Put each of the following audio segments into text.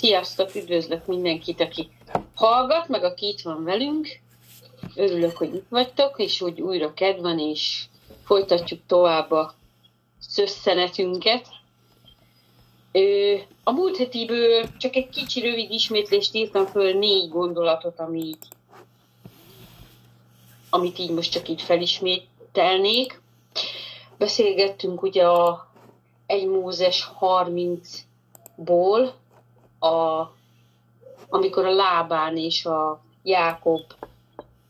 Sziasztok, üdvözlök mindenkit, aki hallgat, meg aki itt van velünk. Örülök, hogy itt vagytok, és hogy újra kedv van, és folytatjuk tovább a szösszenetünket. A múlt hetiből csak egy kicsi rövid ismétlést írtam föl, négy gondolatot, ami így, amit így most csak így felismételnék. Beszélgettünk ugye a 1 Mózes 30-ból, a, amikor a Lábán és a Jákob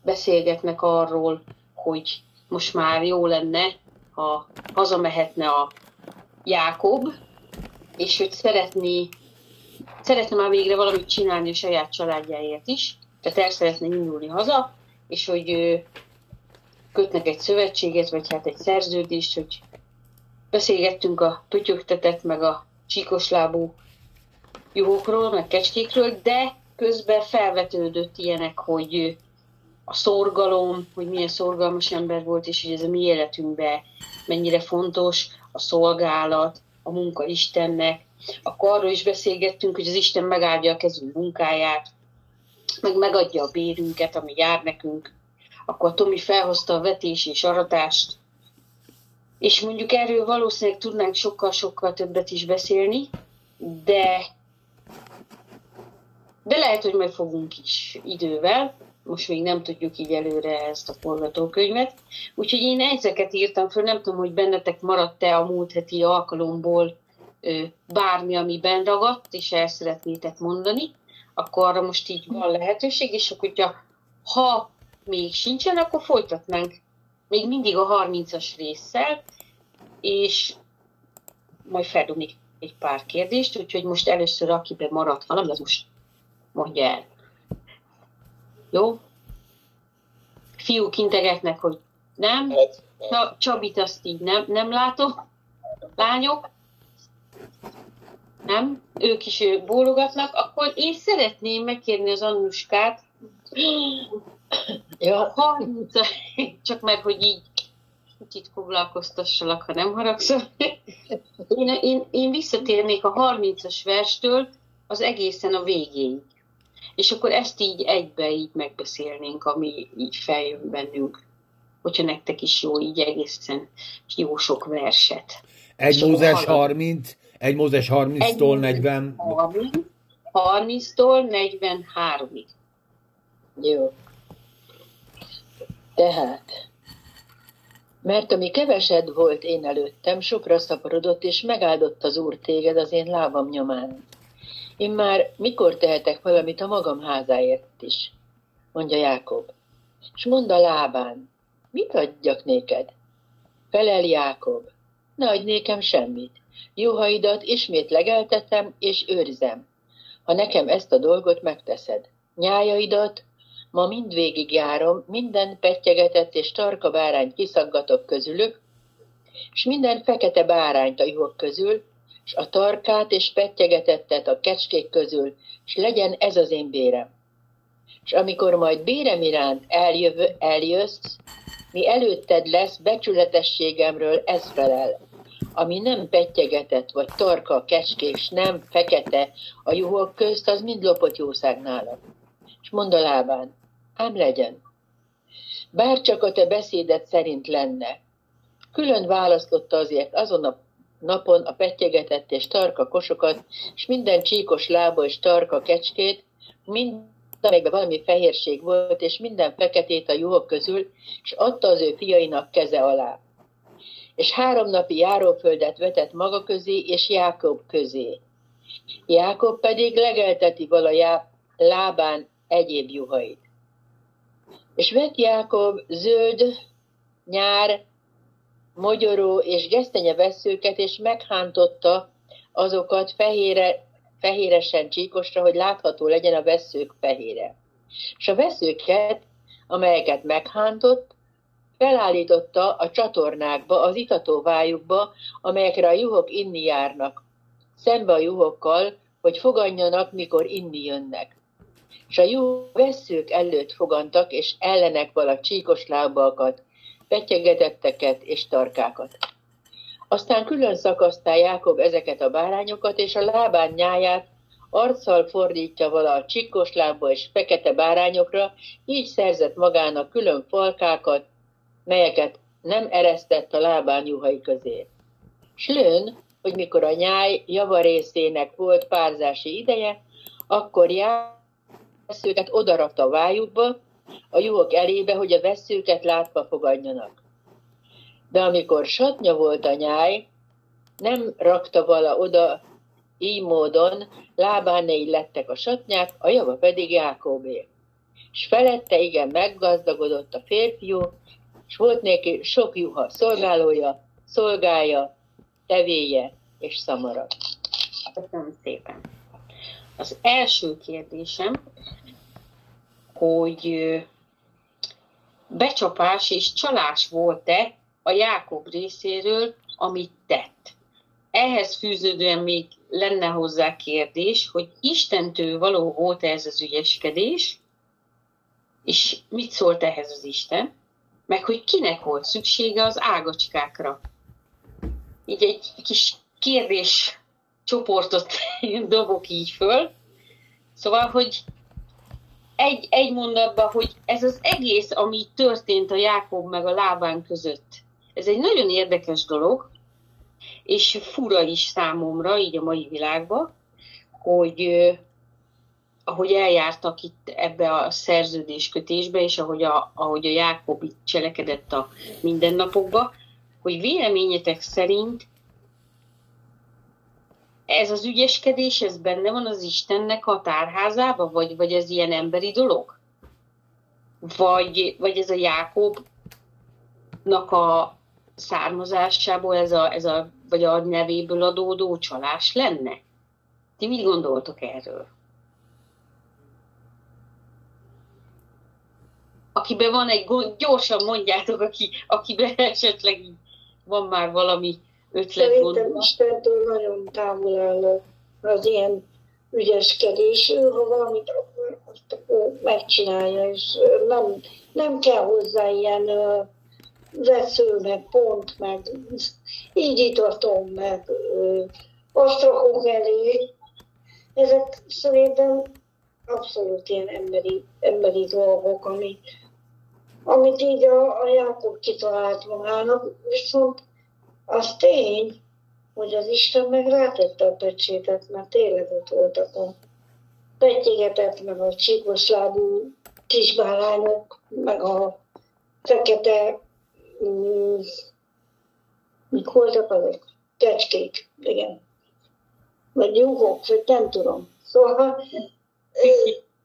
beszélgetnek arról, hogy most már jó lenne, ha hazamehetne a Jákob, és hogy szeretné, szeretne már végre valamit csinálni a saját családjáért is, tehát el szeretne indulni haza, és hogy kötnek egy szövetséget, vagy hát egy szerződést, hogy beszélgettünk a pötyögtetett, meg a csíkoslábú juhokról, meg kecskékről, de közben felvetődött ilyenek, hogy a szorgalom, hogy milyen szorgalmas ember volt, és hogy ez a mi életünkben mennyire fontos, a szolgálat, a munka Istennek. Akkor arról is beszélgettünk, hogy az Isten megáldja a kezünk munkáját, meg megadja a bérünket, ami jár nekünk. Akkor Tomi felhozta a vetés és aratást, és mondjuk erről valószínűleg tudnánk sokkal-sokkal többet is beszélni, de de lehet, hogy meg fogunk is idővel, most még nem tudjuk így előre ezt a forgatókönyvet. Úgyhogy én ezeket írtam föl, nem tudom, hogy bennetek maradt-e a múlt heti alkalomból bármi, ami benn ragadt, és el szeretnétek mondani, akkor arra most így van lehetőség, és akkor, hogyha ha még sincsen, akkor folytatnánk. Még mindig a 30-as résszel, és majd feldobnik egy pár kérdést, úgyhogy most először akiben maradt valami, az most mondja el. Jó? Fiúk integetnek, hogy nem. Hát, Na, Csabit azt így nem, nem látom. Lányok? Nem? Ők is bólogatnak. Akkor én szeretném megkérni az Annuskát, ja. 30, csak mert, hogy így kicsit foglalkoztassalak, ha nem haragszol. Én, én, én visszatérnék a 30-as verstől az egészen a végéig. És akkor ezt így egybe így megbeszélnénk, ami így feljön bennünk. Hogyha nektek is jó, így egészen jó sok verset. Egy Mózes 30, egy Mózes 30-tól 40... 30-tól 43-ig. Jó. Tehát, mert ami kevesed volt én előttem, sokra szaporodott, és megáldott az Úr téged az én lábam nyomán. Én már mikor tehetek valamit a magam házáért is, mondja Jákob. És mond a lábán, mit adjak néked? Felel Jákob, ne adj nékem semmit. Juhaidat ismét legeltetem és őrzem, ha nekem ezt a dolgot megteszed. Nyájaidat ma mindvégig járom, minden pettyegetett és tarka bárányt kiszaggatok közülük, és minden fekete bárányt a juhok közül, és a tarkát és pettyegetettet a kecskék közül, és legyen ez az én bérem. És amikor majd bérem iránt eljöv, eljössz, mi előtted lesz becsületességemről ez felel, ami nem pettyegetett vagy tarka a kecskés, és nem fekete a juhok közt, az mind lopott jószág nálam. És mond a lábán, ám legyen. Bár csak a te beszédet szerint lenne. Külön választotta azért azon a napon a pettyegetett és tarka kosokat, és minden csíkos lába és tarka kecskét, mind amelyekben valami fehérség volt, és minden feketét a juhok közül, és adta az ő fiainak keze alá. És három napi járóföldet vetett maga közé, és Jákob közé. Jákob pedig legelteti vala lábán egyéb juhait. És vett Jákob zöld, nyár, mogyoró és gesztenye veszőket, és meghántotta azokat fehére, fehéresen csíkosra, hogy látható legyen a veszők fehére. És a veszőket, amelyeket meghántott, felállította a csatornákba, az itatóvájukba, amelyekre a juhok inni járnak, szembe a juhokkal, hogy fogadjanak, mikor inni jönnek. És a juhok veszők előtt fogantak, és ellenek vala csíkos lábakat, petyegetetteket és tarkákat. Aztán külön szakasztál Jákob ezeket a bárányokat, és a lábán nyáját arccal fordítja vala a csikkos lába és fekete bárányokra, így szerzett magának külön falkákat, melyeket nem eresztett a lábán juhai közé. Slőn, hogy mikor a nyáj javarészének volt párzási ideje, akkor veszőket odarakta a vájukba, a juhok elébe, hogy a veszőket látva fogadjanak. De amikor satnya volt a nyáj, nem rakta vala oda így módon, lábán így lettek a satnyák, a java pedig Jákobé. És felette igen meggazdagodott a férfiú, és volt neki sok juha szolgálója, szolgája, tevéje és szamara. Köszönöm szépen. Az első kérdésem, hogy becsapás és csalás volt-e a Jákob részéről, amit tett. Ehhez fűződően még lenne hozzá kérdés, hogy Istentől való volt ez az ügyeskedés, és mit szólt ehhez az Isten, meg hogy kinek volt szüksége az ágacskákra. Így egy kis kérdés csoportot dobok így föl. Szóval, hogy egy, egy mondatban, hogy ez az egész, ami történt a Jákob meg a lábán között, ez egy nagyon érdekes dolog, és fura is számomra, így a mai világban, hogy ahogy eljártak itt ebbe a szerződéskötésbe, és ahogy a, ahogy a Jákob itt cselekedett a mindennapokba, hogy véleményetek szerint ez az ügyeskedés, ez benne van az Istennek a tárházába, vagy, vagy ez ilyen emberi dolog? Vagy, vagy ez a Jákobnak a származásából, ez a, ez a, vagy a nevéből adódó csalás lenne? Ti mit gondoltok erről? Akiben van egy gond, gyorsan mondjátok, aki, akiben esetleg van már valami ötlet Szerintem Istentől nagyon távol áll az ilyen ügyeskedés. Ő, ha valamit akar, azt megcsinálja, és nem, nem kell hozzá ilyen vesző, meg pont, meg ígyítatom, meg azt elé. Ezek szerintem abszolút ilyen emberi, emberi dolgok, amit, amit így a, a Jákob kitalált magának, viszont az tény, hogy az Isten meg rátette a pecsétet, mert ott voltak a pettyégetett, meg a csíkos lábú kisbálányok, meg a fekete, mm, mik voltak azok? Kecskék, igen. Vagy juhok, vagy nem tudom. Szóval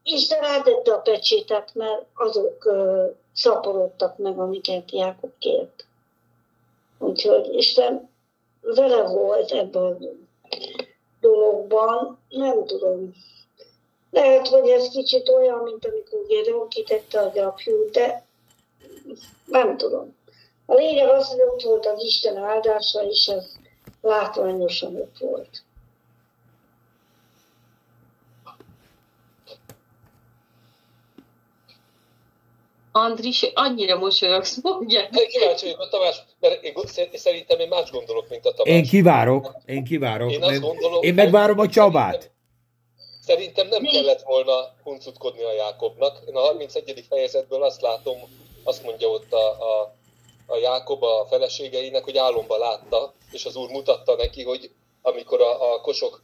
Isten rátette a pecsétet, mert azok szaporodtak meg, amiket Jákob kért. Úgyhogy Isten vele volt ebben a dologban, nem tudom. Lehet, hogy ez kicsit olyan, mint amikor Gédeon kitette a gyapjú, de nem tudom. A lényeg az, hogy ott volt az Isten áldása, és ez látványosan ott volt. Andris, annyira mosolyogsz, mondja. Kíváncsi vagyok a Tamás, mert szerintem én más gondolok, mint a Tamás. Én kivárok, én kivárok. Én, azt gondolom, én megvárom a Csabát. Szerintem, nem kellett volna huncutkodni a Jákobnak. Én a 31. fejezetből azt látom, azt mondja ott a, a, a Jákob a feleségeinek, hogy álomba látta, és az úr mutatta neki, hogy amikor a, a kosok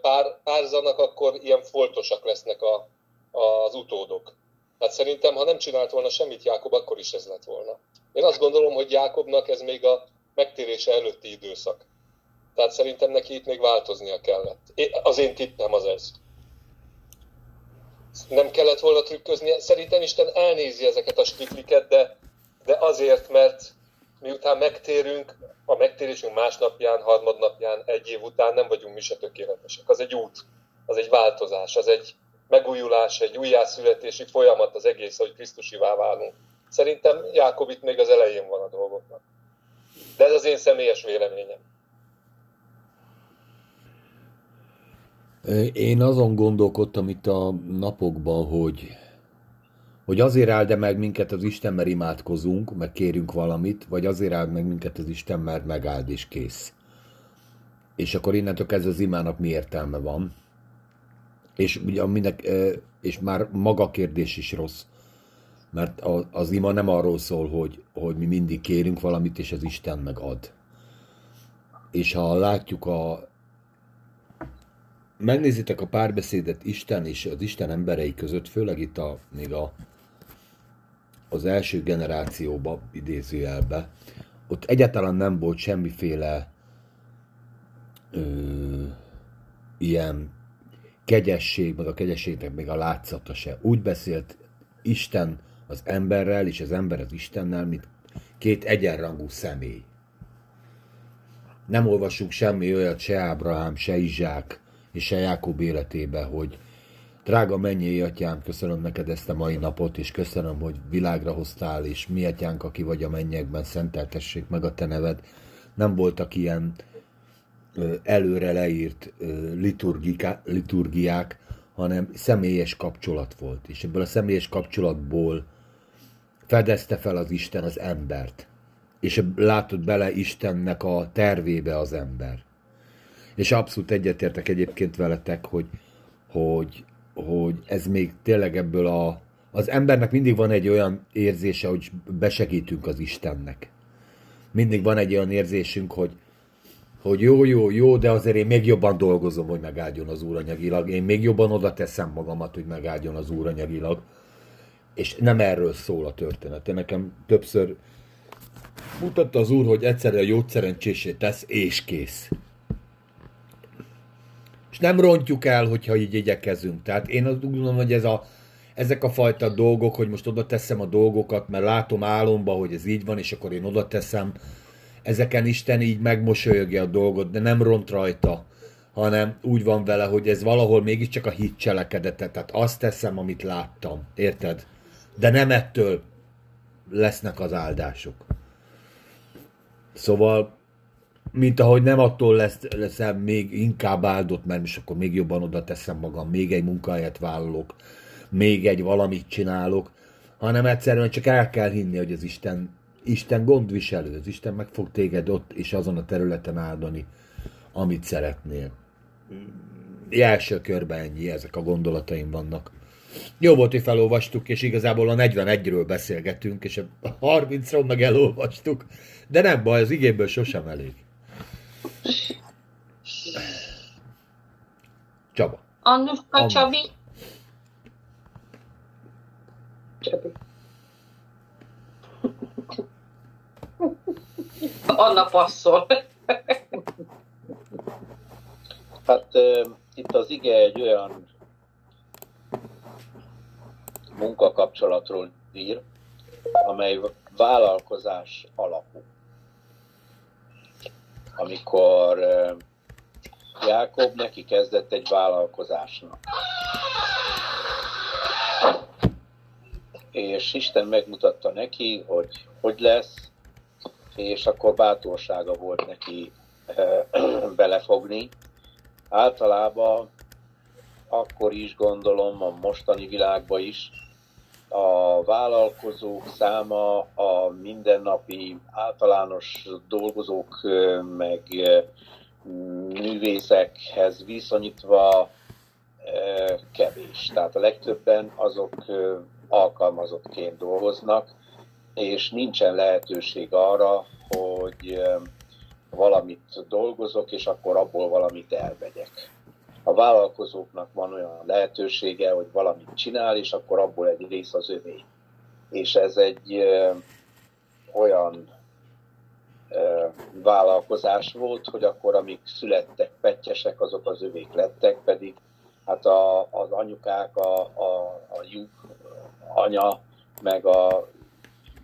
pár, párzanak, akkor ilyen foltosak lesznek a, az utódok. Hát szerintem, ha nem csinált volna semmit Jákob, akkor is ez lett volna. Én azt gondolom, hogy Jákobnak ez még a megtérése előtti időszak. Tehát szerintem neki itt még változnia kellett. Az én tippem az ez. Nem kellett volna trükközni. Szerintem Isten elnézi ezeket a stikliket, de, de azért, mert miután megtérünk, a megtérésünk másnapján, harmadnapján, egy év után nem vagyunk mi se tökéletesek. Az egy út, az egy változás, az egy, megújulás, egy újjászületési folyamat az egész, hogy Krisztusivá válunk. Szerintem Jákob itt még az elején van a dolgoknak. De ez az én személyes véleményem. Én azon gondolkodtam itt a napokban, hogy, hogy azért áld meg minket az Isten, mert imádkozunk, meg kérünk valamit, vagy azért áld meg minket az Isten, mert megáld és kész. És akkor innentől kezdve az imának mi értelme van? És ugye mindenki, és már maga kérdés is rossz. Mert az ima nem arról szól, hogy, hogy mi mindig kérünk valamit, és az Isten megad. És ha látjuk a... Megnézitek a párbeszédet Isten és az Isten emberei között, főleg itt a, még a, az első generációba, idézőjelbe, ott egyáltalán nem volt semmiféle ö, ilyen kegyesség, meg a kegyességnek még a látszata se. Úgy beszélt Isten az emberrel, és az ember az Istennel, mint két egyenrangú személy. Nem olvasunk semmi olyat se Ábrahám, se Izsák, és se Jákob életébe, hogy drága mennyi atyám, köszönöm neked ezt a mai napot, és köszönöm, hogy világra hoztál, és mi atyánk, aki vagy a mennyekben, szenteltessék meg a te neved. Nem voltak ilyen előre leírt liturgiák, hanem személyes kapcsolat volt. És ebből a személyes kapcsolatból fedezte fel az Isten az embert. És látott bele Istennek a tervébe az ember. És abszolút egyetértek egyébként veletek, hogy, hogy, hogy ez még tényleg ebből a... Az embernek mindig van egy olyan érzése, hogy besegítünk az Istennek. Mindig van egy olyan érzésünk, hogy, hogy jó, jó, jó, de azért én még jobban dolgozom, hogy megáldjon az úr anyagilag. Én még jobban oda teszem magamat, hogy megáldjon az úr anyagilag. És nem erről szól a történet. Nekem többször mutatta az úr, hogy egyszerre a jót szerencsésé tesz, és kész. És nem rontjuk el, hogyha így igyekezünk. Tehát én azt gondolom, hogy ez a, ezek a fajta dolgok, hogy most oda teszem a dolgokat, mert látom álomba, hogy ez így van, és akkor én oda teszem, ezeken Isten így megmosolyogja a dolgot, de nem ront rajta, hanem úgy van vele, hogy ez valahol mégiscsak a hit cselekedete, tehát azt teszem, amit láttam, érted? De nem ettől lesznek az áldások. Szóval, mint ahogy nem attól lesz, leszem még inkább áldott, mert most akkor még jobban oda teszem magam, még egy munkahelyet vállalok, még egy valamit csinálok, hanem egyszerűen csak el kell hinni, hogy az Isten Isten gondviselő, az Isten meg fog téged ott és azon a területen áldani, amit szeretnél. Első körben ennyi, ezek a gondolataim vannak. Jó volt, hogy felolvastuk, és igazából a 41-ről beszélgetünk, és a 30-ról meg elolvastuk. De nem baj, az igéből sosem elég. Csaba. Annuska Csabi. Csabi. Anna passzol. Hát uh, itt az ige egy olyan munkakapcsolatról ír, amely vállalkozás alapú. Amikor uh, Jákob neki kezdett egy vállalkozásnak. És Isten megmutatta neki, hogy hogy lesz, és akkor bátorsága volt neki belefogni. Általában akkor is gondolom, a mostani világban is, a vállalkozók száma a mindennapi általános dolgozók meg művészekhez viszonyítva kevés. Tehát a legtöbben azok alkalmazottként dolgoznak, és nincsen lehetőség arra, hogy valamit dolgozok, és akkor abból valamit elvegyek. A vállalkozóknak van olyan lehetősége, hogy valamit csinál, és akkor abból egy rész az övé. És ez egy olyan vállalkozás volt, hogy akkor amik születtek pettyesek, azok az övék lettek, pedig hát a, az anyukák, a, a, a lyuk anya, meg a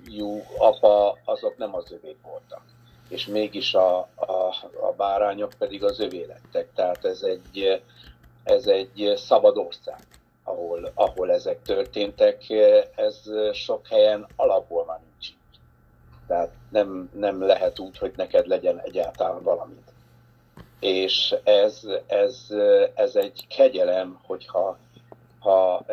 jó apa, azok nem az övék voltak. És mégis a, a, a bárányok pedig az övé lettek. Tehát ez egy, ez egy szabad ország, ahol, ahol ezek történtek. Ez sok helyen alapból már nincs. Tehát nem, nem lehet úgy, hogy neked legyen egyáltalán valamit. És ez, ez, ez egy kegyelem, hogyha ha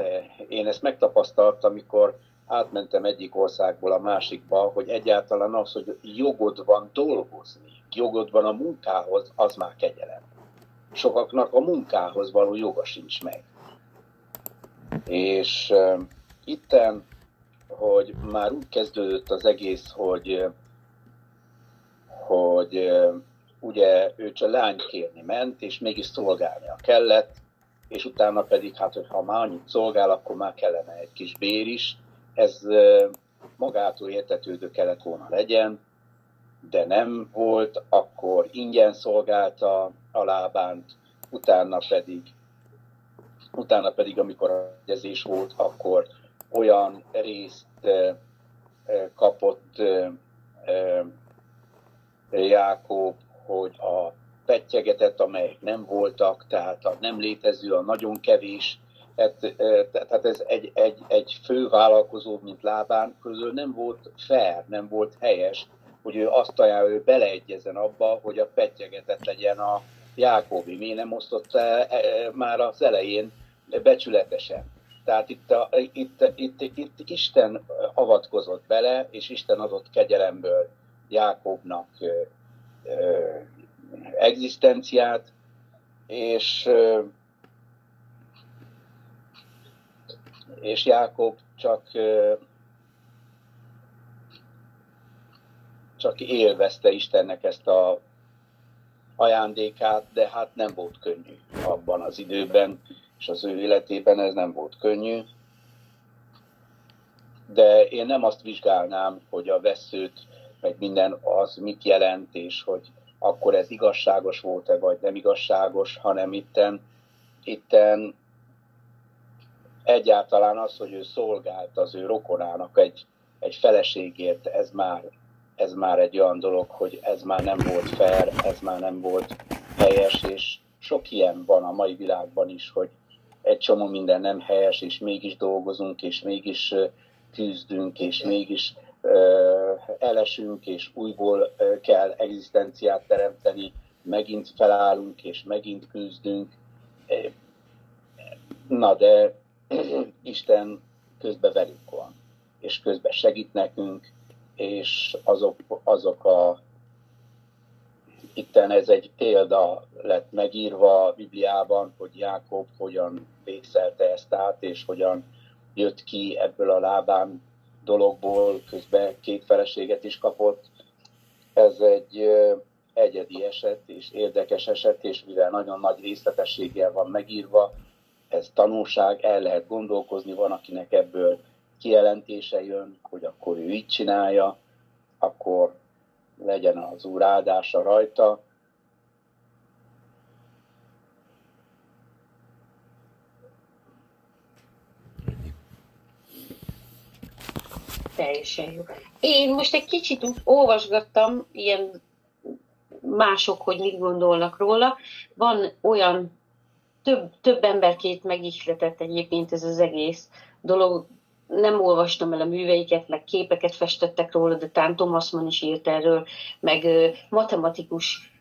én ezt megtapasztaltam, amikor átmentem egyik országból a másikba, hogy egyáltalán az, hogy jogod van dolgozni, jogod van a munkához, az már kegyelem. Sokaknak a munkához való joga sincs meg. És uh, itten, hogy már úgy kezdődött az egész, hogy, hogy uh, ugye ő csak lány kérni ment, és mégis szolgálnia kellett, és utána pedig, hát, hogy ha már annyit szolgál, akkor már kellene egy kis bér is. Ez magától értetődő kellett volna legyen, de nem volt, akkor ingyen szolgálta a lábánt, utána pedig, utána pedig amikor a egyezés volt, akkor olyan részt kapott Jákob, hogy a pettyegetett, amelyek nem voltak, tehát a nem létező, a nagyon kevés, tehát, tehát ez egy, egy, egy fő vállalkozó, mint Lábán közül nem volt fair, nem volt helyes, hogy ő azt ajánlja, hogy beleegyezen abba, hogy a pettyegetett legyen a Jákobi. Mi nem osztott már az elején becsületesen. Tehát itt, a, itt, itt, itt Isten avatkozott bele, és Isten adott kegyelemből Jákobnak egzisztenciát, és, és Jákob csak, csak élvezte Istennek ezt a ajándékát, de hát nem volt könnyű abban az időben, és az ő életében ez nem volt könnyű. De én nem azt vizsgálnám, hogy a veszőt, meg minden az mit jelent, és hogy akkor ez igazságos volt-e, vagy nem igazságos, hanem itten, itten egyáltalán az, hogy ő szolgált az ő rokonának egy, egy feleségért, ez már, ez már egy olyan dolog, hogy ez már nem volt fair, ez már nem volt helyes, és sok ilyen van a mai világban is, hogy egy csomó minden nem helyes, és mégis dolgozunk, és mégis küzdünk, és mégis elesünk, és újból kell egzisztenciát teremteni, megint felállunk, és megint küzdünk. Na de Isten közben velünk van, és közben segít nekünk, és azok, azok a itten ez egy példa lett megírva a Bibliában, hogy Jákob hogyan végszelte ezt át, és hogyan jött ki ebből a lábán dologból, közben két feleséget is kapott. Ez egy egyedi eset és érdekes eset, és mivel nagyon nagy részletességgel van megírva, ez tanulság, el lehet gondolkozni, van, akinek ebből kijelentése jön, hogy akkor ő így csinálja, akkor legyen az úr áldása rajta, Teljesen jó. Én most egy kicsit olvasgattam, ilyen mások, hogy mit gondolnak róla. Van olyan, több, több emberkét megihletett egyébként ez az egész dolog. Nem olvastam el a műveiket, meg képeket festettek róla, de talán Thomas Mann is írt erről, meg matematikus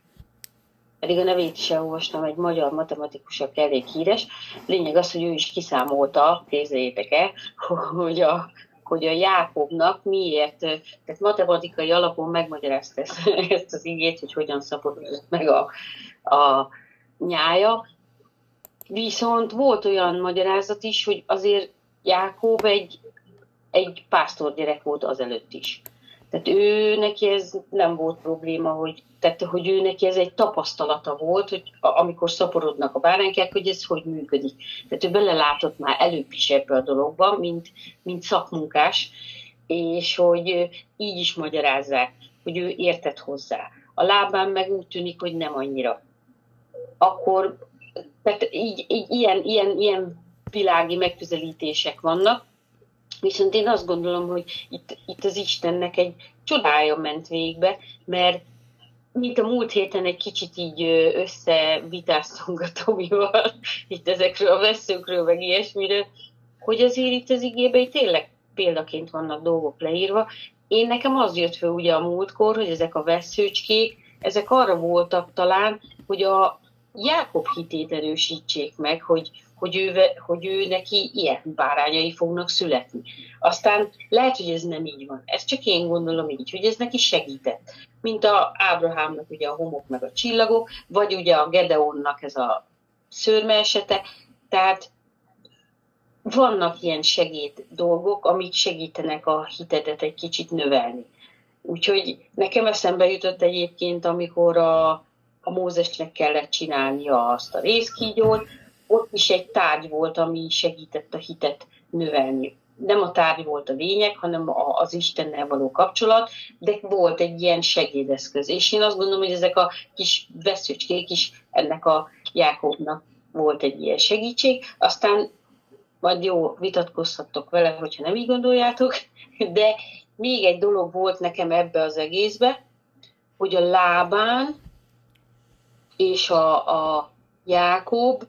pedig a nevét sem olvastam, egy magyar matematikus, aki elég híres. Lényeg az, hogy ő is kiszámolta, képzeljétek el, hogy a, hogy a Jákobnak miért, tehát matematikai alapon megmagyarázta ezt, ezt az igét, hogy hogyan szaporodott meg a, a nyája. Viszont volt olyan magyarázat is, hogy azért Jákob egy, egy pásztor gyerek volt azelőtt is. Tehát ő neki ez nem volt probléma, hogy, tehát, hogy ő neki ez egy tapasztalata volt, hogy amikor szaporodnak a báránykák, hogy ez hogy működik. Tehát ő belelátott már előbb is ebbe a dologba, mint, mint szakmunkás, és hogy így is magyarázzák, hogy ő értett hozzá. A lábán meg úgy tűnik, hogy nem annyira. Akkor tehát így, így, ilyen, ilyen, ilyen világi megközelítések vannak, Viszont én azt gondolom, hogy itt, itt az Istennek egy csodája ment végbe, mert mint a múlt héten egy kicsit így összevitáztunk a Tomival, itt ezekről a veszőkről, meg ilyesmiről, hogy azért itt az igében tényleg példaként vannak dolgok leírva. Én nekem az jött fel ugye a múltkor, hogy ezek a veszőcskék, ezek arra voltak talán, hogy a Jákob hitét erősítsék meg, hogy, hogy ő, hogy ő neki ilyen bárányai fognak születni. Aztán lehet, hogy ez nem így van. Ez csak én gondolom így, hogy ez neki segített. Mint a Ábrahámnak ugye a homok meg a csillagok, vagy ugye a Gedeonnak ez a szörme esete. Tehát vannak ilyen segéd dolgok, amik segítenek a hitedet egy kicsit növelni. Úgyhogy nekem eszembe jutott egyébként, amikor a, a Mózesnek kellett csinálnia azt a részkígyót, ott is egy tárgy volt, ami segített a hitet növelni. Nem a tárgy volt a lényeg, hanem az Istennel való kapcsolat, de volt egy ilyen segédeszköz. És én azt gondolom, hogy ezek a kis veszőcskék is ennek a Jákobnak volt egy ilyen segítség. Aztán majd jó, vitatkozhattok vele, hogyha nem így gondoljátok, de még egy dolog volt nekem ebbe az egészbe, hogy a lábán és a, a Jákob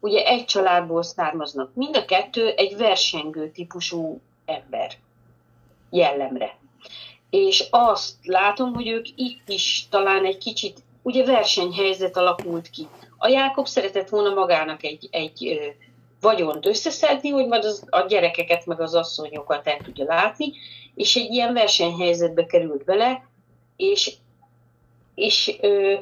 ugye egy családból származnak. Mind a kettő egy versengő típusú ember jellemre. És azt látom, hogy ők itt is talán egy kicsit, ugye versenyhelyzet alakult ki. A Jákob szeretett volna magának egy, egy vagyont összeszedni, hogy majd az, a gyerekeket, meg az asszonyokat el tudja látni, és egy ilyen versenyhelyzetbe került bele, és, és ö,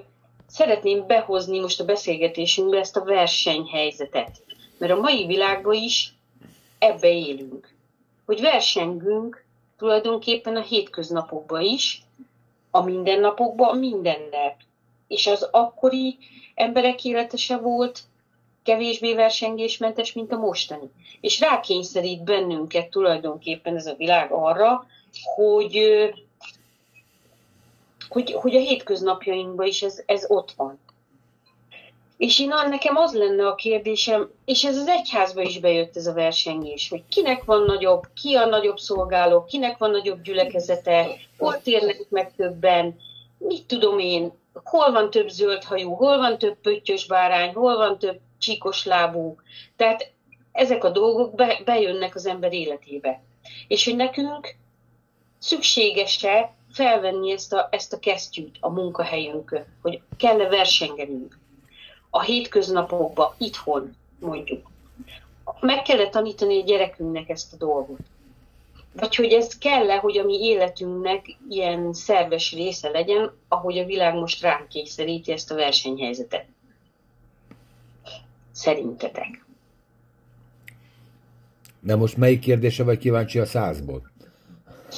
szeretném behozni most a beszélgetésünkbe ezt a versenyhelyzetet. Mert a mai világban is ebbe élünk. Hogy versengünk tulajdonképpen a hétköznapokban is, a mindennapokban, a mindennel. És az akkori emberek élete se volt kevésbé versengésmentes, mint a mostani. És rákényszerít bennünket tulajdonképpen ez a világ arra, hogy, hogy, hogy a hétköznapjainkban is ez, ez ott van. És én nekem az lenne a kérdésem, és ez az egyházba is bejött ez a versengés, hogy kinek van nagyobb, ki a nagyobb szolgáló, kinek van nagyobb gyülekezete, hol térnek meg többen, mit tudom én, hol van több zöldhajú, hol van több pöttyös bárány, hol van több csíkos lábú. Tehát ezek a dolgok be, bejönnek az ember életébe. És hogy nekünk szükséges-e felvenni ezt a, ezt a kesztyűt a munkahelyünkön, hogy kell-e versengenünk a hétköznapokban, itthon mondjuk. Meg kellett tanítani a gyerekünknek ezt a dolgot. Vagy hogy ez kell-e, hogy a mi életünknek ilyen szerves része legyen, ahogy a világ most ránk kényszeríti ezt a versenyhelyzetet. Szerintetek. De most melyik kérdése vagy kíváncsi a százból?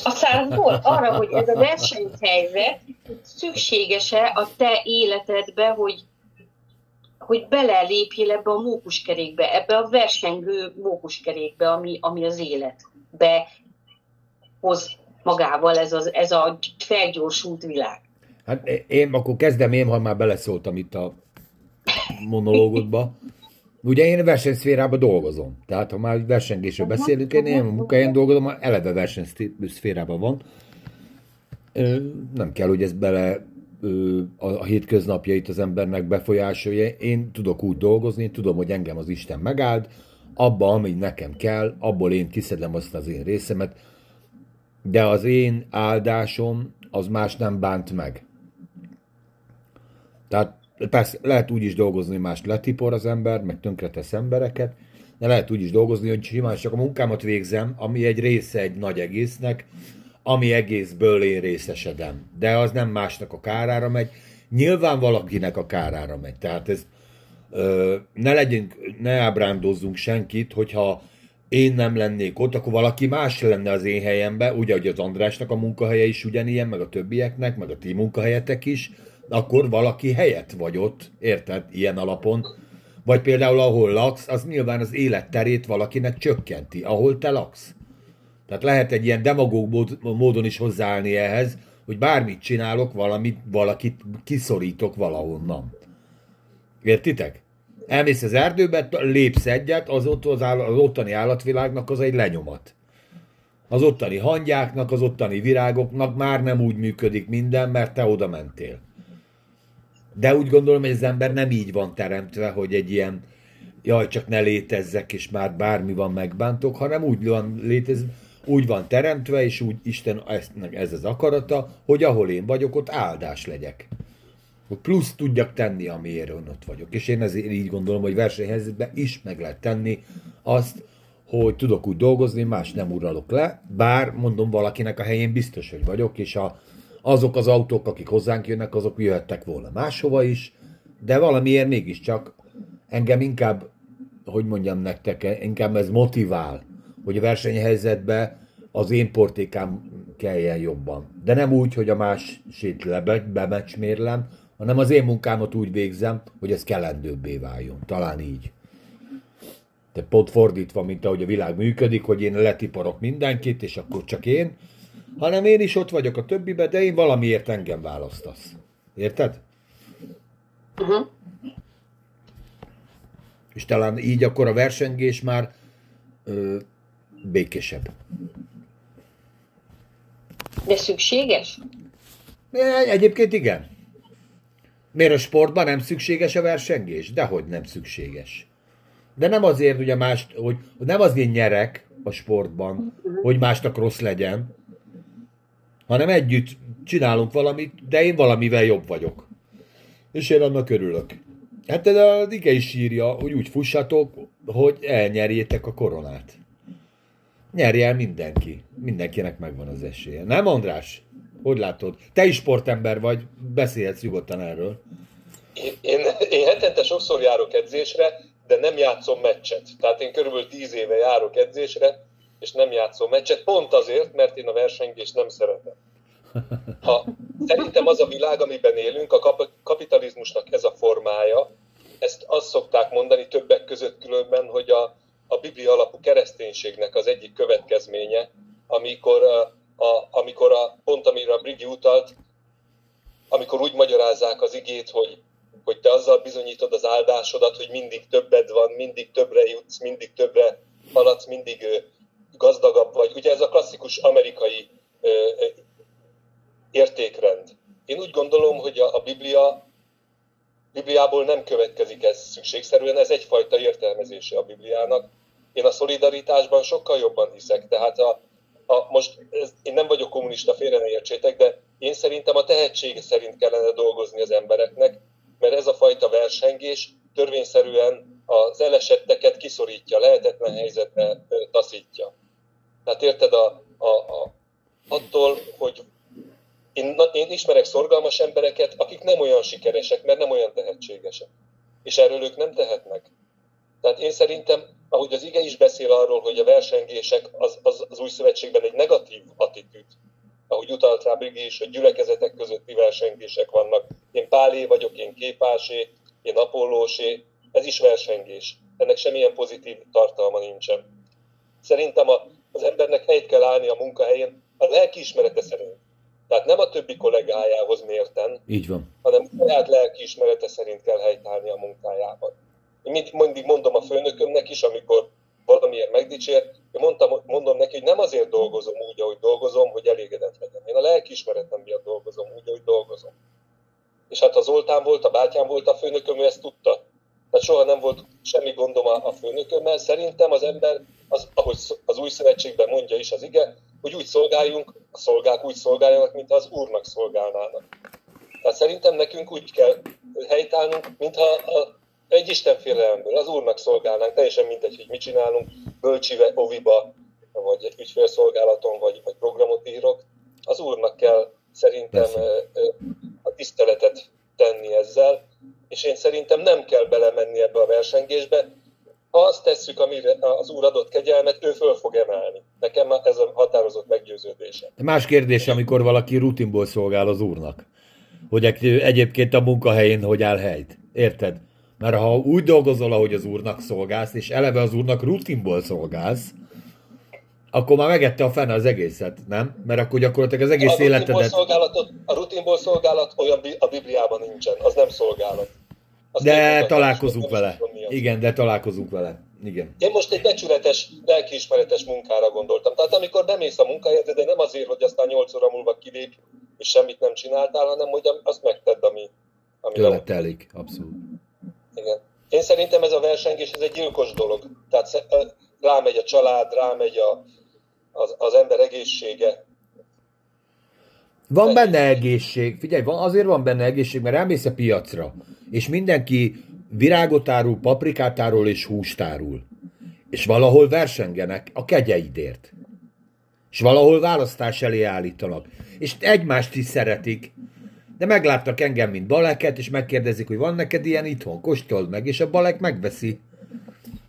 A százból arra, hogy ez a versenyhelyzet szükséges-e a te életedbe, hogy, hogy belelépjél ebbe a mókuskerékbe, ebbe a versengő mókuskerékbe, ami, ami az életbe hoz magával ez, az, ez a felgyorsult világ. Hát én akkor kezdem én, ha már beleszóltam itt a monológodba. Ugye én versenyszférában dolgozom. Tehát ha már versengésről beszélünk, én, a munkahelyen dolgozom, eleve versenyszférában van. Nem kell, hogy ez bele a hétköznapjait az embernek befolyásolja. Én tudok úgy dolgozni, tudom, hogy engem az Isten megáld, abba, ami nekem kell, abból én kiszedem azt az én részemet, de az én áldásom az más nem bánt meg. Tehát Persze lehet úgy is dolgozni, hogy más letipor az ember, meg tönkretesz embereket, de lehet úgy is dolgozni, hogy simán csak a munkámat végzem, ami egy része egy nagy egésznek, ami egészből én részesedem. De az nem másnak a kárára megy, nyilván valakinek a kárára megy. Tehát ez ö, ne legyünk, ne ábrándozzunk senkit, hogyha én nem lennék ott, akkor valaki más lenne az én helyemben, ugye, hogy az Andrásnak a munkahelye is ugyanilyen, meg a többieknek, meg a ti munkahelyetek is, akkor valaki helyett vagy ott, érted, ilyen alapon. Vagy például ahol laksz, az nyilván az életterét valakinek csökkenti, ahol te laksz. Tehát lehet egy ilyen demagóg módon is hozzáállni ehhez, hogy bármit csinálok, valamit, valakit kiszorítok valahonnan. Értitek? Elmész az erdőbe, lépsz egyet, az, ott, az, áll, az ottani állatvilágnak az egy lenyomat. Az ottani hangyáknak, az ottani virágoknak már nem úgy működik minden, mert te oda mentél. De úgy gondolom, hogy az ember nem így van teremtve, hogy egy ilyen jaj, csak ne létezzek, és már bármi van megbántok, hanem úgy van létez, úgy van teremtve, és úgy Isten ez az akarata, hogy ahol én vagyok, ott áldás legyek. Hogy plusz tudjak tenni, amiért ön ott vagyok. És én ezért így gondolom, hogy versenyhelyzetben is meg lehet tenni azt, hogy tudok úgy dolgozni, más nem uralok le, bár mondom valakinek a helyén biztos, hogy vagyok, és a azok az autók, akik hozzánk jönnek, azok jöhettek volna máshova is, de valamiért mégiscsak engem inkább hogy mondjam nektek, inkább ez motivál, hogy a versenyhelyzetben az én portékám kelljen jobban. De nem úgy, hogy a másit bemecsmérlem, hanem az én munkámat úgy végzem, hogy ez kelendőbbé váljon. Talán így. De pont fordítva, mint ahogy a világ működik, hogy én letiporok mindenkit, és akkor csak én, hanem én is ott vagyok a többibe, de én valamiért engem választasz. Érted? Uh-huh. És talán így akkor a versengés már ö, békésebb. De szükséges? Egyébként igen. Miért a sportban nem szükséges a versengés? Dehogy nem szükséges. De nem azért, ugye más, hogy nem azért nyerek a sportban, hogy másnak rossz legyen, hanem együtt csinálunk valamit, de én valamivel jobb vagyok. És én annak örülök. Hát de az ige is írja, hogy úgy fussatok, hogy elnyerjétek a koronát. Nyerje el mindenki. Mindenkinek megvan az esélye. Nem, András? Hogy látod? Te is sportember vagy, beszélhetsz nyugodtan erről. Én, én hetente sokszor járok edzésre, de nem játszom meccset. Tehát én körülbelül tíz éve járok edzésre, és nem játszom meccset, pont azért, mert én a versengést nem szeretem. Ha, szerintem az a világ, amiben élünk, a kap- kapitalizmusnak ez a formája, ezt azt szokták mondani többek között különben, hogy a, a Biblia alapú kereszténységnek az egyik következménye, amikor, a, a, amikor a, pont amire a Brigi utalt, amikor úgy magyarázzák az igét, hogy, hogy te azzal bizonyítod az áldásodat, hogy mindig többed van, mindig többre jutsz, mindig többre haladsz, mindig gazdagabb vagy. Ugye ez a klasszikus amerikai értékrend. Én úgy gondolom, hogy a, a Biblia Bibliából nem következik ez szükségszerűen, ez egyfajta értelmezése a Bibliának. Én a szolidaritásban sokkal jobban hiszek, tehát a, a, most ez, én nem vagyok kommunista, félre ne értsétek, de én szerintem a tehetsége szerint kellene dolgozni az embereknek, mert ez a fajta versengés törvényszerűen az elesetteket kiszorítja, lehetetlen helyzetbe taszítja. Tehát érted, a, a, a, attól, hogy én, én ismerek szorgalmas embereket, akik nem olyan sikeresek, mert nem olyan tehetségesek. És erről ők nem tehetnek. Tehát én szerintem, ahogy az ige is beszél arról, hogy a versengések az, az, az új szövetségben egy negatív attitűd, ahogy utalt rá Brigi is, hogy gyülekezetek közötti versengések vannak. Én Pálé vagyok, én Képásé, én Apollósé, ez is versengés. Ennek semmilyen pozitív tartalma nincsen. Szerintem a, az embernek helyt kell állni a munkahelyén a lelkiismerete szerint. Tehát nem a többi kollégájához mérten, Így van. hanem saját lelkiismerete szerint kell helytállni a munkájában. Én mindig, mindig mondom a főnökömnek is, amikor valamiért megdicsér, én mondtam, mondom neki, hogy nem azért dolgozom úgy, ahogy dolgozom, hogy elégedett legyen. Én a lelkiismeretem miatt dolgozom úgy, ahogy dolgozom. És hát az Zoltán volt, a bátyám volt a főnököm, ő ezt tudta. Tehát soha nem volt semmi gondom a, a főnökömmel. Szerintem az ember, az, ahogy az új szövetségben mondja is az ige, hogy úgy szolgáljunk, a szolgák úgy szolgáljanak, mint az Úrnak szolgálnának. Tehát szerintem nekünk úgy kell helytállnunk, mintha a, egy Isten félelemből az Úrnak szolgálnánk, teljesen mindegy, hogy mit csinálunk, bölcsive, oviba, vagy egy ügyfélszolgálaton, vagy, vagy programot írok. Az Úrnak kell szerintem a tiszteletet tenni ezzel, és én szerintem nem kell belemenni ebbe a versengésbe, azt tesszük, amire az Úr adott kegyelmet, ő föl fog emelni. Nekem ez a határozott meggyőződése. Más kérdés, amikor valaki rutinból szolgál az Úrnak. Hogy egyébként a munkahelyén hogy áll helyt. Érted? Mert ha úgy dolgozol, ahogy az Úrnak szolgálsz, és eleve az Úrnak rutinból szolgálsz, akkor már megette a fene az egészet, nem? Mert akkor gyakorlatilag az egész a életedet... Szolgálatot, a rutinból szolgálat olyan a Bibliában nincsen, az nem szolgálat. Azt de találkozunk vele. Igen, de találkozunk vele. Igen. Én most egy becsületes, lelkiismeretes munkára gondoltam. Tehát amikor bemész a munkahelyedre, de nem azért, hogy aztán 8 óra múlva kilép, és semmit nem csináltál, hanem hogy azt megtedd, ami... ami Tőle telik, abszolút. Igen. Én szerintem ez a versengés, ez egy gyilkos dolog. Tehát rámegy a család, rámegy a, az, az ember egészsége. Van benne egészség, figyelj, van, azért van benne egészség, mert elmész a piacra, és mindenki virágot árul, paprikát árul és húst árul. És valahol versengenek a kegyeidért. És valahol választás elé állítanak. És egymást is szeretik. De megláttak engem, mint baleket, és megkérdezik, hogy van neked ilyen itthon, kóstold meg, és a balek megveszi.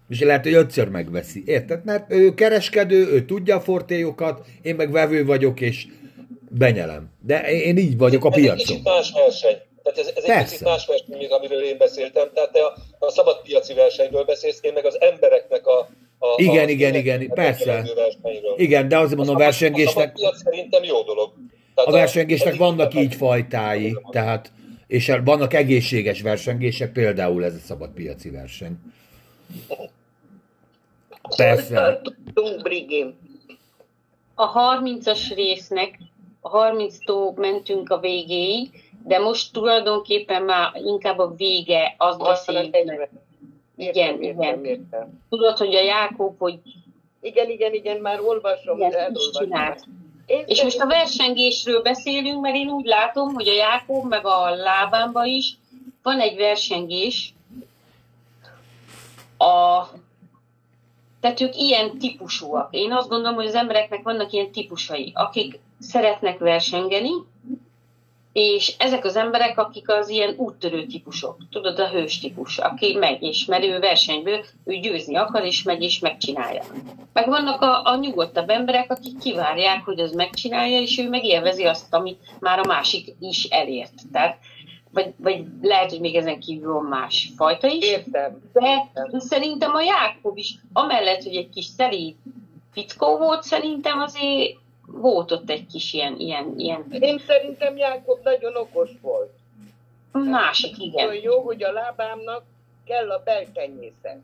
És lehet, hogy ötször megveszi. Érted? Mert ő kereskedő, ő tudja a fortélyokat, én meg vevő vagyok, és benyelem. De én így vagyok a Ez egy piacon. kicsit más verseny. Tehát ez, ez egy picit más verseny, mint amiről én beszéltem. Tehát te a, a szabad piaci versenyről beszélsz, én meg az embereknek a, a Igen, a igen, igen, a persze. Igen, de azért mondom, a A versengésnek, piac szerintem jó dolog. Tehát a versengésnek egyik- vannak így fajtái, tehát és vannak egészséges versengések, például ez a szabadpiaci verseny. Persze. Tudunk, Brigim. A 30-as résznek, a 30-tól mentünk a végéig, de most tulajdonképpen már inkább a vége, azt beszéljük meg. Igen, Értem, igen. értem. Tudod, hogy a Jákob, hogy Igen, igen, igen, már olvasom, igen, is csinált. Én És most a versengésről beszélünk, mert én úgy látom, hogy a Jákob meg a lábámban is van egy versengés. A... Tehát ők ilyen típusúak. Én azt gondolom, hogy az embereknek vannak ilyen típusai, akik szeretnek versengeni, és ezek az emberek, akik az ilyen úttörő típusok, tudod, a hős típus, aki megy és merő versenyből, ő győzni akar, és megy és megcsinálja. Meg vannak a, a nyugodtabb emberek, akik kivárják, hogy az megcsinálja, és ő meg élvezi azt, amit már a másik is elért. Tehát, vagy, vagy lehet, hogy még ezen kívül van más fajta is. Értem. De szerintem a Jákob is, amellett, hogy egy kis szeli fickó volt, szerintem azért volt ott egy kis ilyen, ilyen, ilyen Én szerintem Jákob nagyon okos volt. másik, igen. Jó, hogy a lábámnak kell a beltenyészet.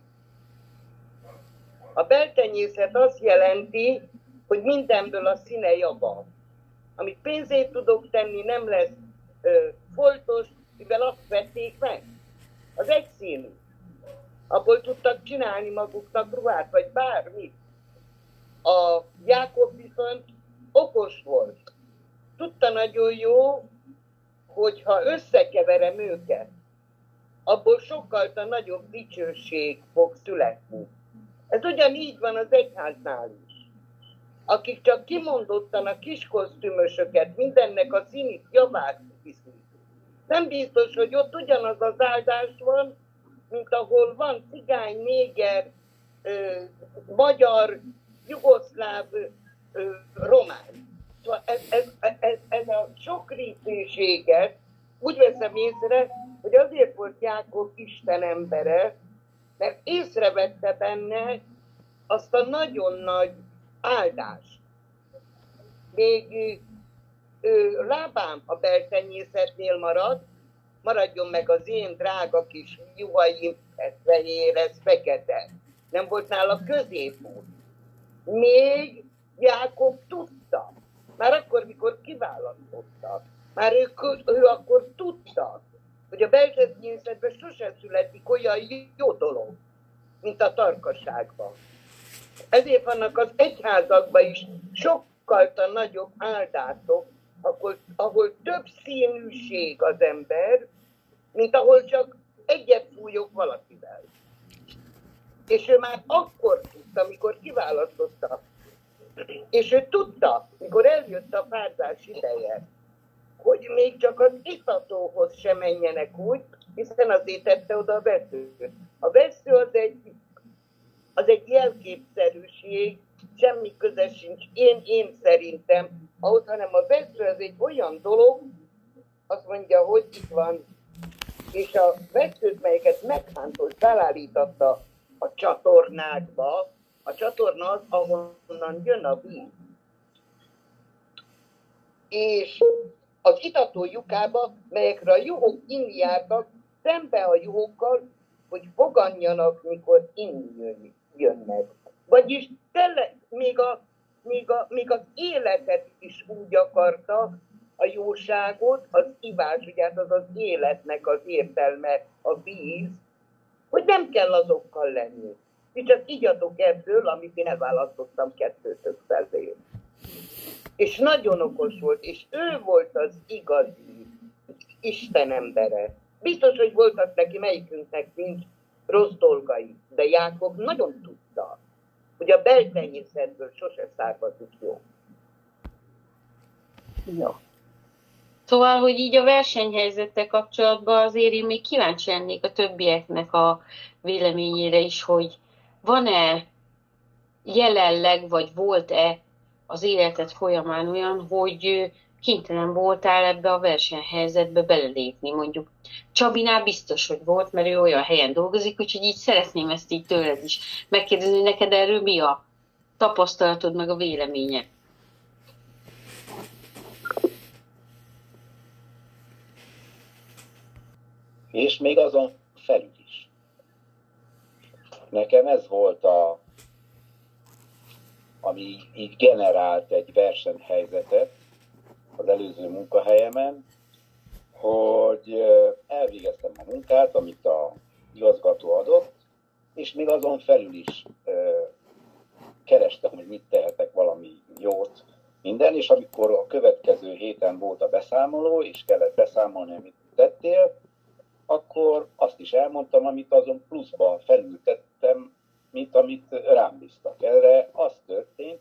A beltenyészet azt jelenti, hogy mindenből a színe java. Amit pénzét tudok tenni, nem lesz ö, foltos, mivel azt vették meg. Az egyszínű. Abból tudtak csinálni maguknak ruhát, vagy bármit. A Jákob viszont okos volt. Tudta nagyon jó, hogyha összekeverem őket, abból sokkal a nagyobb dicsőség fog születni. Ez ugyanígy van az egyháznál is. Akik csak kimondottan a kis kosztümösöket, mindennek a színit javát viszik. Nem biztos, hogy ott ugyanaz az áldás van, mint ahol van cigány, néger, ö, magyar, jugoszláv, román. Szóval ez, ez, ez, ez a sokrétűséget úgy veszem észre, hogy azért volt Jákob Isten embere, mert észrevette benne azt a nagyon nagy áldást. Még ő, lábám a beltenyészetnél maradt, maradjon meg az én drága kis juhaim, ez fehér, ez fekete. Nem volt nála középút. Még Jákob tudta, már akkor, mikor kiválasztotta, már ő, ő akkor tudta, hogy a beltenyészetben sose születik olyan jó dolog, mint a tarkaságban. Ezért vannak az egyházakban is sokkal nagyobb áldások, ahol, ahol több színűség az ember, mint ahol csak egyet fújok valakivel. És ő már akkor tudta, amikor kiválasztotta. És ő tudta, mikor eljött a párzás ideje, hogy még csak az itatóhoz sem menjenek úgy, hiszen azért tette oda a veszőt. A vesző az egy, az egy jelképszerűség, semmi köze sincs, én, én szerintem, ahhoz, hanem a vesző az egy olyan dolog, azt mondja, hogy itt van, és a veszőt, melyeket meghántos belállította a csatornákba, a csatorna az, ahonnan jön a víz. És az itató lyukába, melyekre a juhok inni jártak, szembe a juhokkal, hogy foganjanak, mikor inni jön, jönnek. Vagyis tele, még, a, még, a, még az életet is úgy akarta, a jóságot, az ivás, ugye hát az az életnek az értelme, a víz, hogy nem kell azokkal lenni. Ti csak igyatok ebből, amit én elválasztottam kettőtök felé. És nagyon okos volt, és ő volt az igazi Isten embere. Biztos, hogy voltak neki melyikünknek nincs rossz dolgai, de Jákob nagyon tudta, hogy a beltenyészetből sose származik jó. Jó. Szóval, hogy így a versenyhelyzettel kapcsolatban azért én még kíváncsi lennék a többieknek a véleményére is, hogy van-e jelenleg, vagy volt-e az életed folyamán olyan, hogy kénytelen voltál ebbe a versenyhelyzetbe belelépni, mondjuk. Csabinál biztos, hogy volt, mert ő olyan helyen dolgozik, úgyhogy így szeretném ezt így tőled is megkérdezni, neked erről mi a tapasztalatod, meg a véleménye. És még azon felül. Nekem ez volt a, ami így generált egy versenyhelyzetet, az előző munkahelyemen, hogy elvégeztem a munkát, amit a igazgató adott, és még azon felül is kerestem, hogy mit tehetek valami jót, minden, és amikor a következő héten volt a beszámoló, és kellett beszámolni, amit tettél, akkor azt is elmondtam, amit azon pluszba felültettem, mint amit rám bíztak. Erre az történt,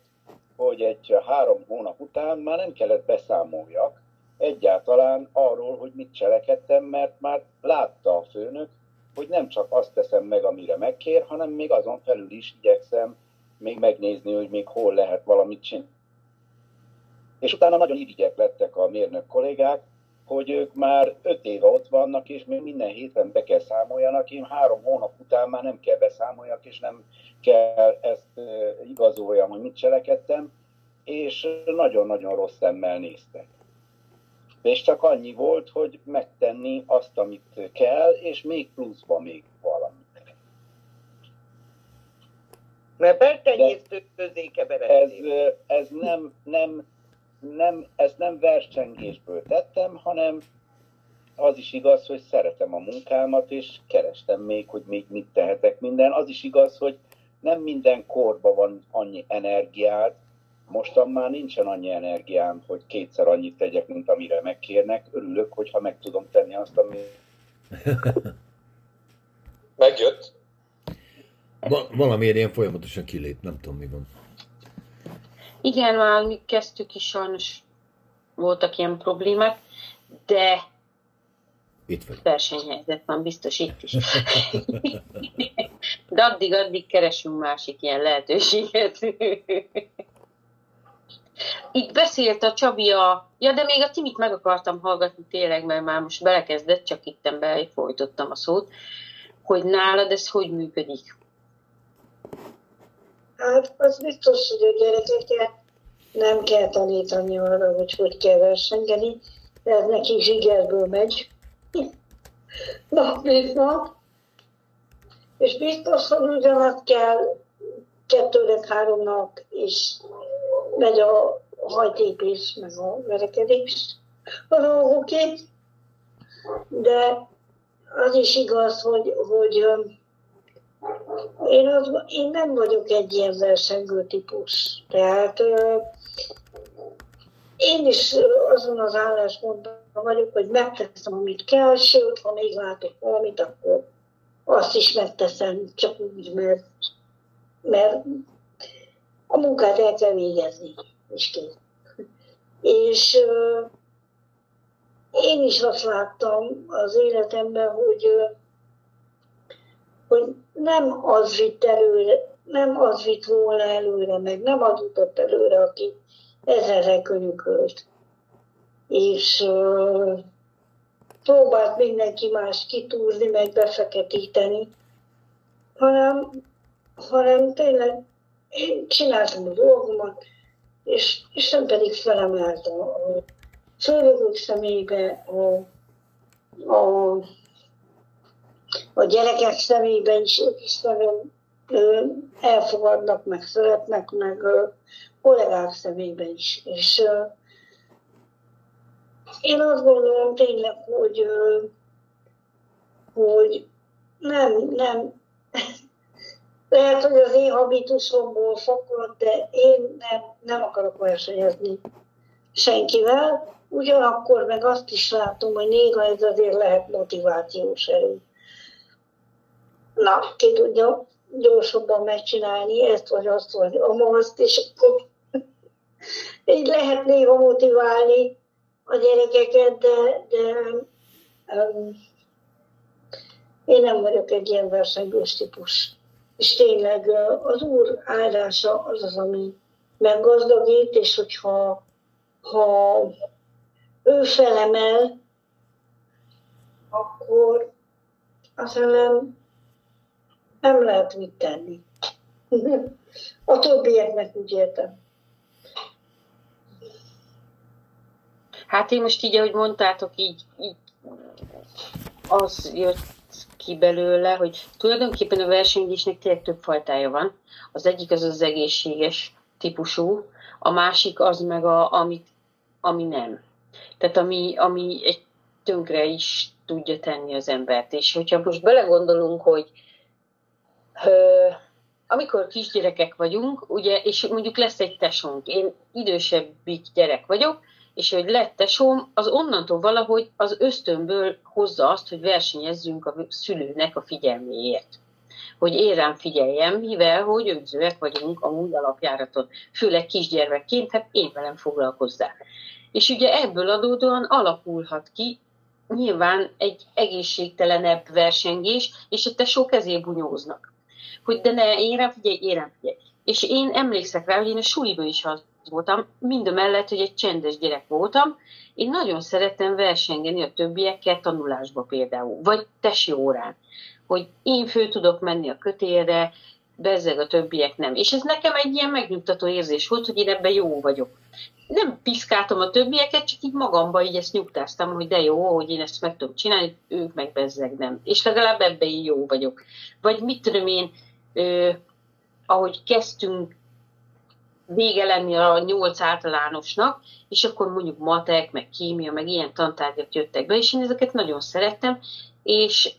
hogy egy három hónap után már nem kellett beszámoljak egyáltalán arról, hogy mit cselekedtem, mert már látta a főnök, hogy nem csak azt teszem meg, amire megkér, hanem még azon felül is igyekszem még megnézni, hogy még hol lehet valamit csinálni. És utána nagyon irigyek lettek a mérnök kollégák, hogy ők már öt éve ott vannak, és még minden héten be kell számoljanak. Én három hónap után már nem kell beszámoljak, és nem kell ezt igazoljam, hogy mit cselekedtem, és nagyon-nagyon rossz szemmel néztek. És csak annyi volt, hogy megtenni azt, amit kell, és még pluszba még valamit. Mert beltenyésztők közé ez, ez nem, nem, nem, ezt nem versengésből tettem, hanem az is igaz, hogy szeretem a munkámat, és kerestem még, hogy még mit tehetek minden. Az is igaz, hogy nem minden korban van annyi energiád, mostan már nincsen annyi energiám, hogy kétszer annyit tegyek, mint amire megkérnek. Örülök, hogyha meg tudom tenni azt, ami... Megjött. Va- valamiért ilyen folyamatosan kilép, nem tudom mi van. Igen, már mi kezdtük is sajnos voltak ilyen problémák, de Itt vagy. versenyhelyzet van biztos itt is. De addig-addig keresünk másik ilyen lehetőséget. Itt beszélt a Csabi a... Ja, de még a Timit meg akartam hallgatni tényleg, mert már most belekezdett, csak itten folytottam a szót, hogy nálad ez hogy működik. Hát az biztos, hogy a gyerekeket nem kell tanítani arra, hogy hogy kell versengeni, ez nekik zsigerből megy. Nap mint nap. És biztos, hogy ugyanazt kell kettőnek, háromnak is megy a hajtépés, meg a verekedés a dolgokét. De az is igaz, hogy, hogy én, az, én nem vagyok egy ilyen versengő típus. Tehát én is azon az álláspontban vagyok, hogy megteszem, amit kell, sőt, ha még látok valamit, akkor azt is megteszem, csak úgy, mert, mert a munkát el kell végezni, és kész. És én is azt láttam az életemben, hogy, hogy nem az vitt előre, nem az vitt volna előre, meg nem az jutott előre, aki ezerre könyökölt. És uh, próbált mindenki más kitúrni, meg befeketíteni, hanem, hanem tényleg én csináltam a dolgomat, és Isten pedig felemelt a, a szőlőgők szemébe, a, a, a gyerekek szemébe is, ők is nagyon elfogadnak, meg szeretnek, meg kollégák szemébe is. És én azt gondolom tényleg, hogy, hogy nem, nem, lehet, hogy az én habitusomból fakad, de én nem, nem akarok versenyezni senkivel. Ugyanakkor meg azt is látom, hogy néha ez azért lehet motivációs erő. Na, ki tudja gyorsabban megcsinálni ezt, vagy azt, vagy amazt, és akkor így lehet néha motiválni a gyerekeket, de, de um, én nem vagyok egy ilyen versenygős típus. és tényleg az Úr áldása az az, ami meggazdagít, és hogyha ha ő felemel, akkor az ellen nem lehet mit tenni. A többieknek úgy értem. Hát én most így, ahogy mondtátok, így, így az jött ki belőle, hogy tulajdonképpen a versenyzésnek tényleg több fajtája van. Az egyik az az egészséges típusú, a másik az meg, a, amit, ami nem. Tehát ami, ami egy tönkre is tudja tenni az embert. És hogyha most belegondolunk, hogy amikor kisgyerekek vagyunk, ugye, és mondjuk lesz egy tesónk, én idősebbik gyerek vagyok, és hogy lett tesóm, az onnantól valahogy az ösztönből hozza azt, hogy versenyezzünk a szülőnek a figyelméért. Hogy én rám figyeljem, mivel hogy önzőek vagyunk a múlt alapjáraton. Főleg kisgyermekként, hát én velem foglalkozzák. És ugye ebből adódóan alakulhat ki nyilván egy egészségtelenebb versengés, és a tesó kezé bunyóznak. Hogy de ne, én rám figyelj, én rám figyelj. És én emlékszek rá, hogy én a suliban is az voltam, mind a mellett, hogy egy csendes gyerek voltam, én nagyon szerettem versengeni a többiekkel tanulásba például, vagy tesi órán, hogy én fő tudok menni a kötélre, bezzeg a többiek nem. És ez nekem egy ilyen megnyugtató érzés volt, hogy én ebben jó vagyok. Nem piszkáltam a többieket, csak így magamba így ezt nyugtáztam, hogy de jó, hogy én ezt meg tudom csinálni, ők meg bezzeg nem. És legalább ebben jó vagyok. Vagy mit tudom én, ö, ahogy kezdtünk vége lenni a nyolc általánosnak, és akkor mondjuk matek, meg kémia, meg ilyen tantárgyak jöttek be, és én ezeket nagyon szerettem, és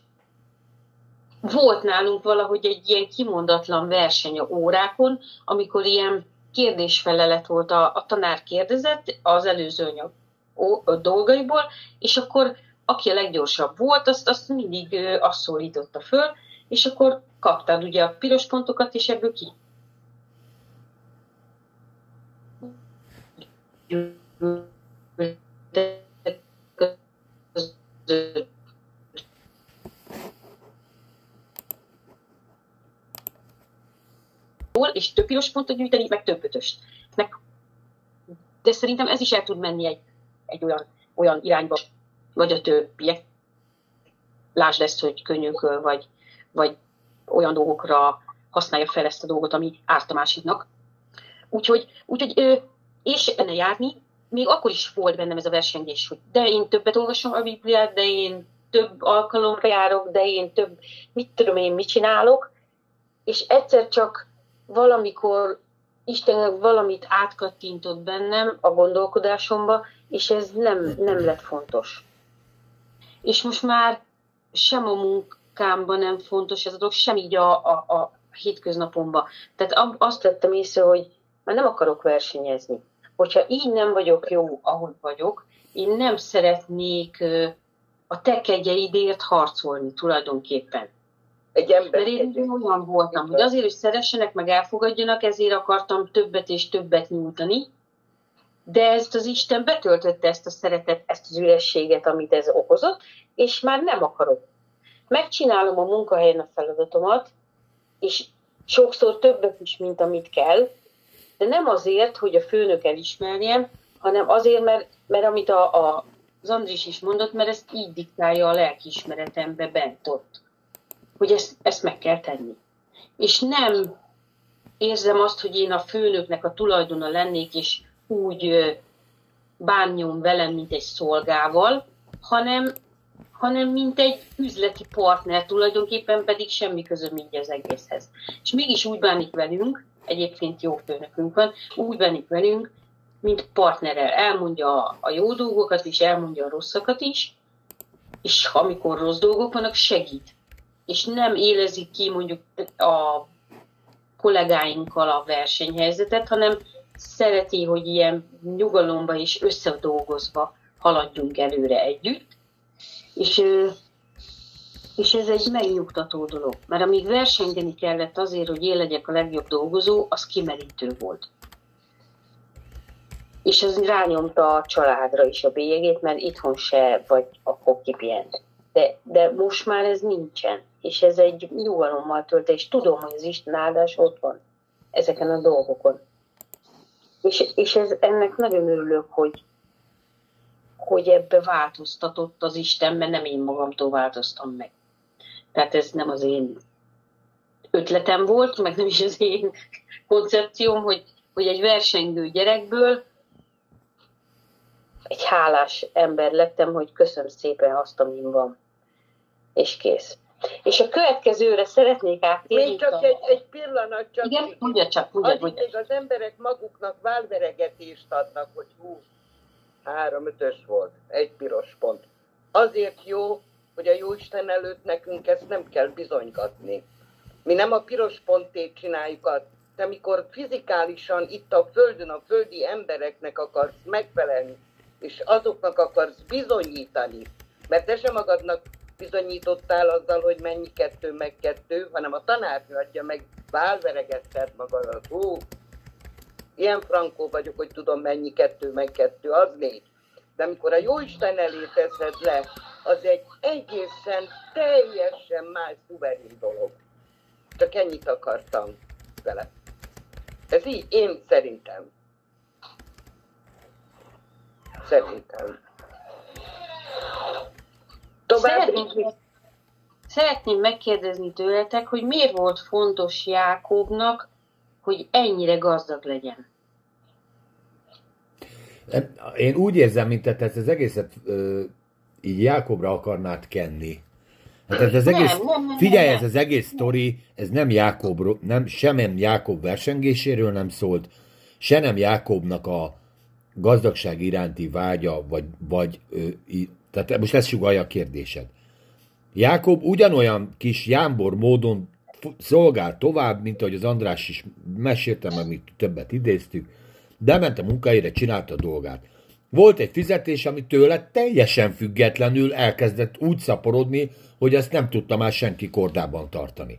volt nálunk valahogy egy ilyen kimondatlan verseny a órákon, amikor ilyen kérdésfelelet volt, a, a tanár kérdezett az előző anyag a dolgaiból, és akkor aki a leggyorsabb volt, azt, azt mindig azt szólította föl, és akkor kaptad ugye a piros pontokat, és ebből ki és több piros pontot gyűjteni, meg több ötöst. De szerintem ez is el tud menni egy, egy olyan, olyan irányba, vagy a többiek. Lásd ezt, hogy könnyűköl, vagy, vagy olyan dolgokra használja fel ezt a dolgot, ami árt a másiknak. Úgyhogy, úgyhogy és enne járni, még akkor is volt bennem ez a versengés, hogy de én többet olvasom a Bibliát, de én több alkalomra járok, de én több, mit tudom én, mit csinálok, és egyszer csak valamikor Isten valamit átkattintott bennem a gondolkodásomba, és ez nem, nem lett fontos. És most már sem a munkámban nem fontos ez a dolog, sem így a, a, a hétköznapomban. Tehát azt vettem észre, hogy már nem akarok versenyezni hogyha így nem vagyok jó, ahogy vagyok, én nem szeretnék a te kegyeidért harcolni tulajdonképpen. Egy ember Mert én olyan voltam, hogy azért, hogy szeressenek, meg elfogadjanak, ezért akartam többet és többet nyújtani, de ezt az Isten betöltötte ezt a szeretet, ezt az ürességet, amit ez okozott, és már nem akarok. Megcsinálom a munkahelyen a feladatomat, és sokszor többet is, mint amit kell, de nem azért, hogy a főnök elismerjem, hanem azért, mert, mert amit a, a, az Andris is mondott, mert ezt így diktálja a lelkiismeretembe bent ott, hogy ezt, ezt meg kell tenni. És nem érzem azt, hogy én a főnöknek a tulajdona lennék, és úgy bánjon velem, mint egy szolgával, hanem, hanem mint egy üzleti partner, tulajdonképpen pedig semmi közöm így az egészhez. És mégis úgy bánik velünk, egyébként jó főnökünk van, úgy bánik velünk, mint partnerrel. Elmondja a jó dolgokat is, elmondja a rosszakat is, és amikor rossz dolgok vannak, segít. És nem élezik ki mondjuk a kollégáinkkal a versenyhelyzetet, hanem szereti, hogy ilyen nyugalomba és összedolgozva haladjunk előre együtt. És és ez egy megnyugtató dolog, mert amíg versengeni kellett azért, hogy én legyek a legjobb dolgozó, az kimerítő volt. És ez rányomta a családra is a bélyegét, mert itthon se vagy akkor kipihent. De, de most már ez nincsen. És ez egy nyugalommal tölt, és tudom, hogy az Isten áldás ott van ezeken a dolgokon. És, és ez, ennek nagyon örülök, hogy, hogy ebbe változtatott az Isten, mert nem én magamtól változtam meg. Tehát ez nem az én ötletem volt, meg nem is az én koncepcióm, hogy, hogy egy versengő gyerekből egy hálás ember lettem, hogy köszönöm szépen azt, amin van. És kész. És a következőre szeretnék átérni. Még csak egy, egy pillanat, csak Igen, mondja csak, mondja, mondja. még az emberek maguknak válveregetést adnak, hogy hú, három ötös volt, egy piros pont. Azért jó, hogy a Jóisten előtt nekünk ezt nem kell bizonygatni. Mi nem a piros pontét csináljuk azt, de amikor fizikálisan itt a Földön a földi embereknek akarsz megfelelni, és azoknak akarsz bizonyítani, mert te sem magadnak bizonyítottál azzal, hogy mennyi kettő meg kettő, hanem a tanárnő adja meg, válveregetted magadat. Hú, ilyen frankó vagyok, hogy tudom mennyi kettő meg kettő, az négy. De amikor a Jóisten elé teszed le, az egy egészen, teljesen más szuverén dolog. Csak ennyit akartam vele. Ez így, én szerintem. Szerintem. Tovább Szeretném, szeretném megkérdezni tőletek, hogy miért volt fontos Jákobnak, hogy ennyire gazdag legyen? Én úgy érzem, mint te ezt az egészet ö, így Jákobra akarnád kenni. Hát ez az Nem, egész, nem, nem, nem, figyelj, nem. ez az egész sztori, ez nem Jákobról, nem, sem nem Jákob versengéséről nem szólt, se nem Jákobnak a gazdagság iránti vágya, vagy, vagy ö, tehát most ezt sugalja a kérdésed. Jákob ugyanolyan kis jámbor módon szolgál tovább, mint ahogy az András is mesélte, meg mi többet idéztük, de ment a munkahelyre, csinálta a dolgát. Volt egy fizetés, ami tőle teljesen függetlenül elkezdett úgy szaporodni, hogy ezt nem tudta már senki kordában tartani.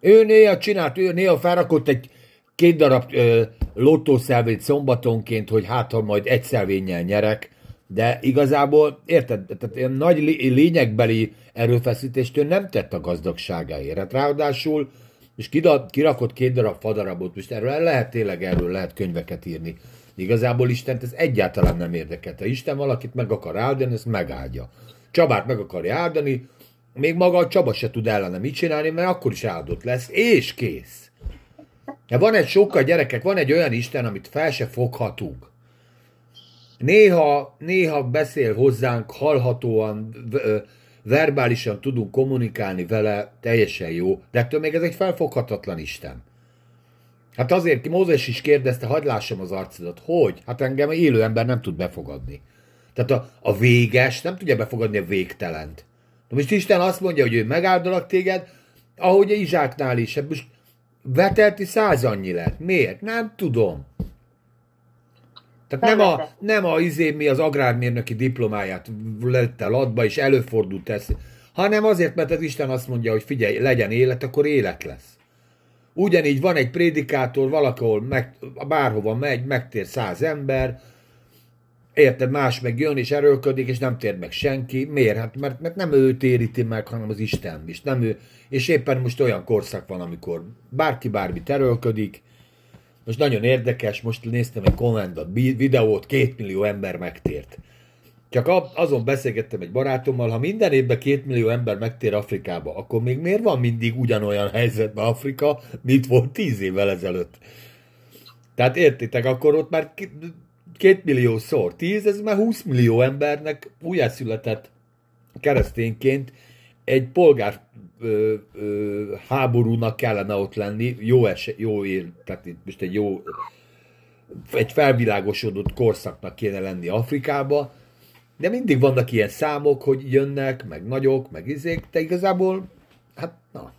Ő néha csinált, ő néha felrakott egy két darab ö, lottószelvét szombatonként, hogy hát, ha majd egy szelvénnyel nyerek, de igazából, érted, tehát ilyen nagy lé- lényegbeli erőfeszítést ő nem tett a gazdagságáért. Hát ráadásul, és kirakott két darab fadarabot, most erről lehet tényleg erről lehet könyveket írni. Igazából Istent ez egyáltalán nem érdekelte. Isten valakit meg akar áldani, ezt megáldja. Csabát meg akarja áldani, még maga a Csaba se tud ellene mit csinálni, mert akkor is áldott lesz, és kész. De van egy sokkal gyerekek, van egy olyan Isten, amit fel se foghatunk. Néha, néha beszél hozzánk, hallhatóan, verbálisan tudunk kommunikálni vele, teljesen jó, de ettől még ez egy felfoghatatlan Isten. Hát azért ki Mózes is kérdezte, hagyd lássam az arcodat. Hogy? Hát engem élő ember nem tud befogadni. Tehát a, a véges nem tudja befogadni a végtelent. Na most Isten azt mondja, hogy ő megáldalak téged, ahogy Izsáknál is. Hát most vetelti száz annyi lett. Miért? Nem tudom. Tehát nem a, nem a izé, mi az agrármérnöki diplomáját lett el adba, és előfordult ez, hanem azért, mert az Isten azt mondja, hogy figyelj, legyen élet, akkor élet lesz. Ugyanígy van egy prédikátor, valahol meg, bárhova megy, megtér száz ember, érted, más meg jön és erőlködik, és nem tér meg senki. Miért? Hát mert, mert nem ő téríti meg, hanem az Isten is. Nem ő. És éppen most olyan korszak van, amikor bárki bármit erőlködik. Most nagyon érdekes, most néztem egy kommentben videót, két millió ember megtért. Csak azon beszélgettem egy barátommal, ha minden évben két millió ember megtér Afrikába, akkor még miért van mindig ugyanolyan helyzetben Afrika, mint volt tíz évvel ezelőtt? Tehát értitek, akkor ott már két millió szor tíz, ez már 20 millió embernek újjászületett keresztényként egy polgár ö, ö, háborúnak kellene ott lenni, jó, es, jó ér, tehát itt most egy jó, egy felvilágosodott korszaknak kéne lenni Afrikába, de mindig vannak ilyen számok, hogy jönnek, meg nagyok, meg izék, de igazából, hát na,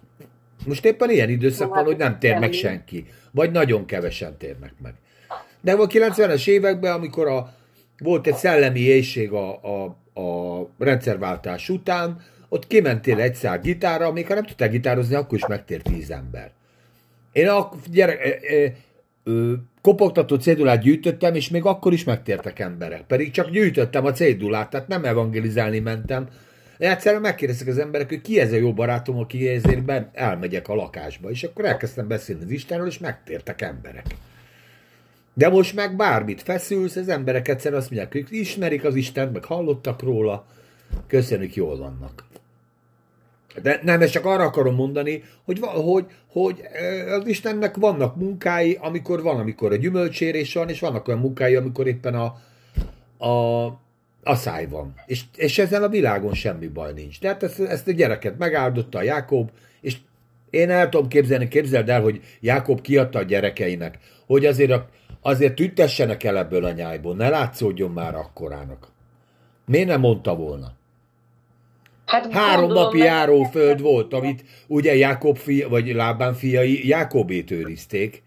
most éppen ilyen időszak van, hogy nem tér meg senki, vagy nagyon kevesen térnek meg. De a 90-es években, amikor a, volt egy szellemi éjség a, a, a rendszerváltás után, ott kimentél egy szál gitárra, még ha nem tudtál gitározni, akkor is megtér tíz ember. Én a gyerek, e, ö, kopogtató cédulát gyűjtöttem, és még akkor is megtértek emberek. Pedig csak gyűjtöttem a cédulát, tehát nem evangelizálni mentem. Egyszerűen megkérdeztek az emberek, hogy ki ez a jó barátom, aki ezért ben elmegyek a lakásba. És akkor elkezdtem beszélni az Istenről, és megtértek emberek. De most meg bármit feszülsz, az emberek egyszer azt mondják, hogy ismerik az Istent, meg hallottak róla, köszönjük, jól vannak. De nem, ezt csak arra akarom mondani, hogy, hogy, hogy az Istennek vannak munkái, amikor van, amikor a gyümölcsérés van, és vannak olyan munkái, amikor éppen a, a, a száj van. És, és ezzel a világon semmi baj nincs. Tehát ezt, ezt a gyereket megáldotta a Jákob, és én el tudom képzelni, képzeld el, hogy Jákob kiadta a gyerekeinek, hogy azért, a, azért tüntessenek el ebből a nyájból, ne látszódjon már akkorának. Miért nem mondta volna? Hát Három napi járóföld volt, amit ugye Jákob fia, vagy Lábán fiai Jákobét őrizték.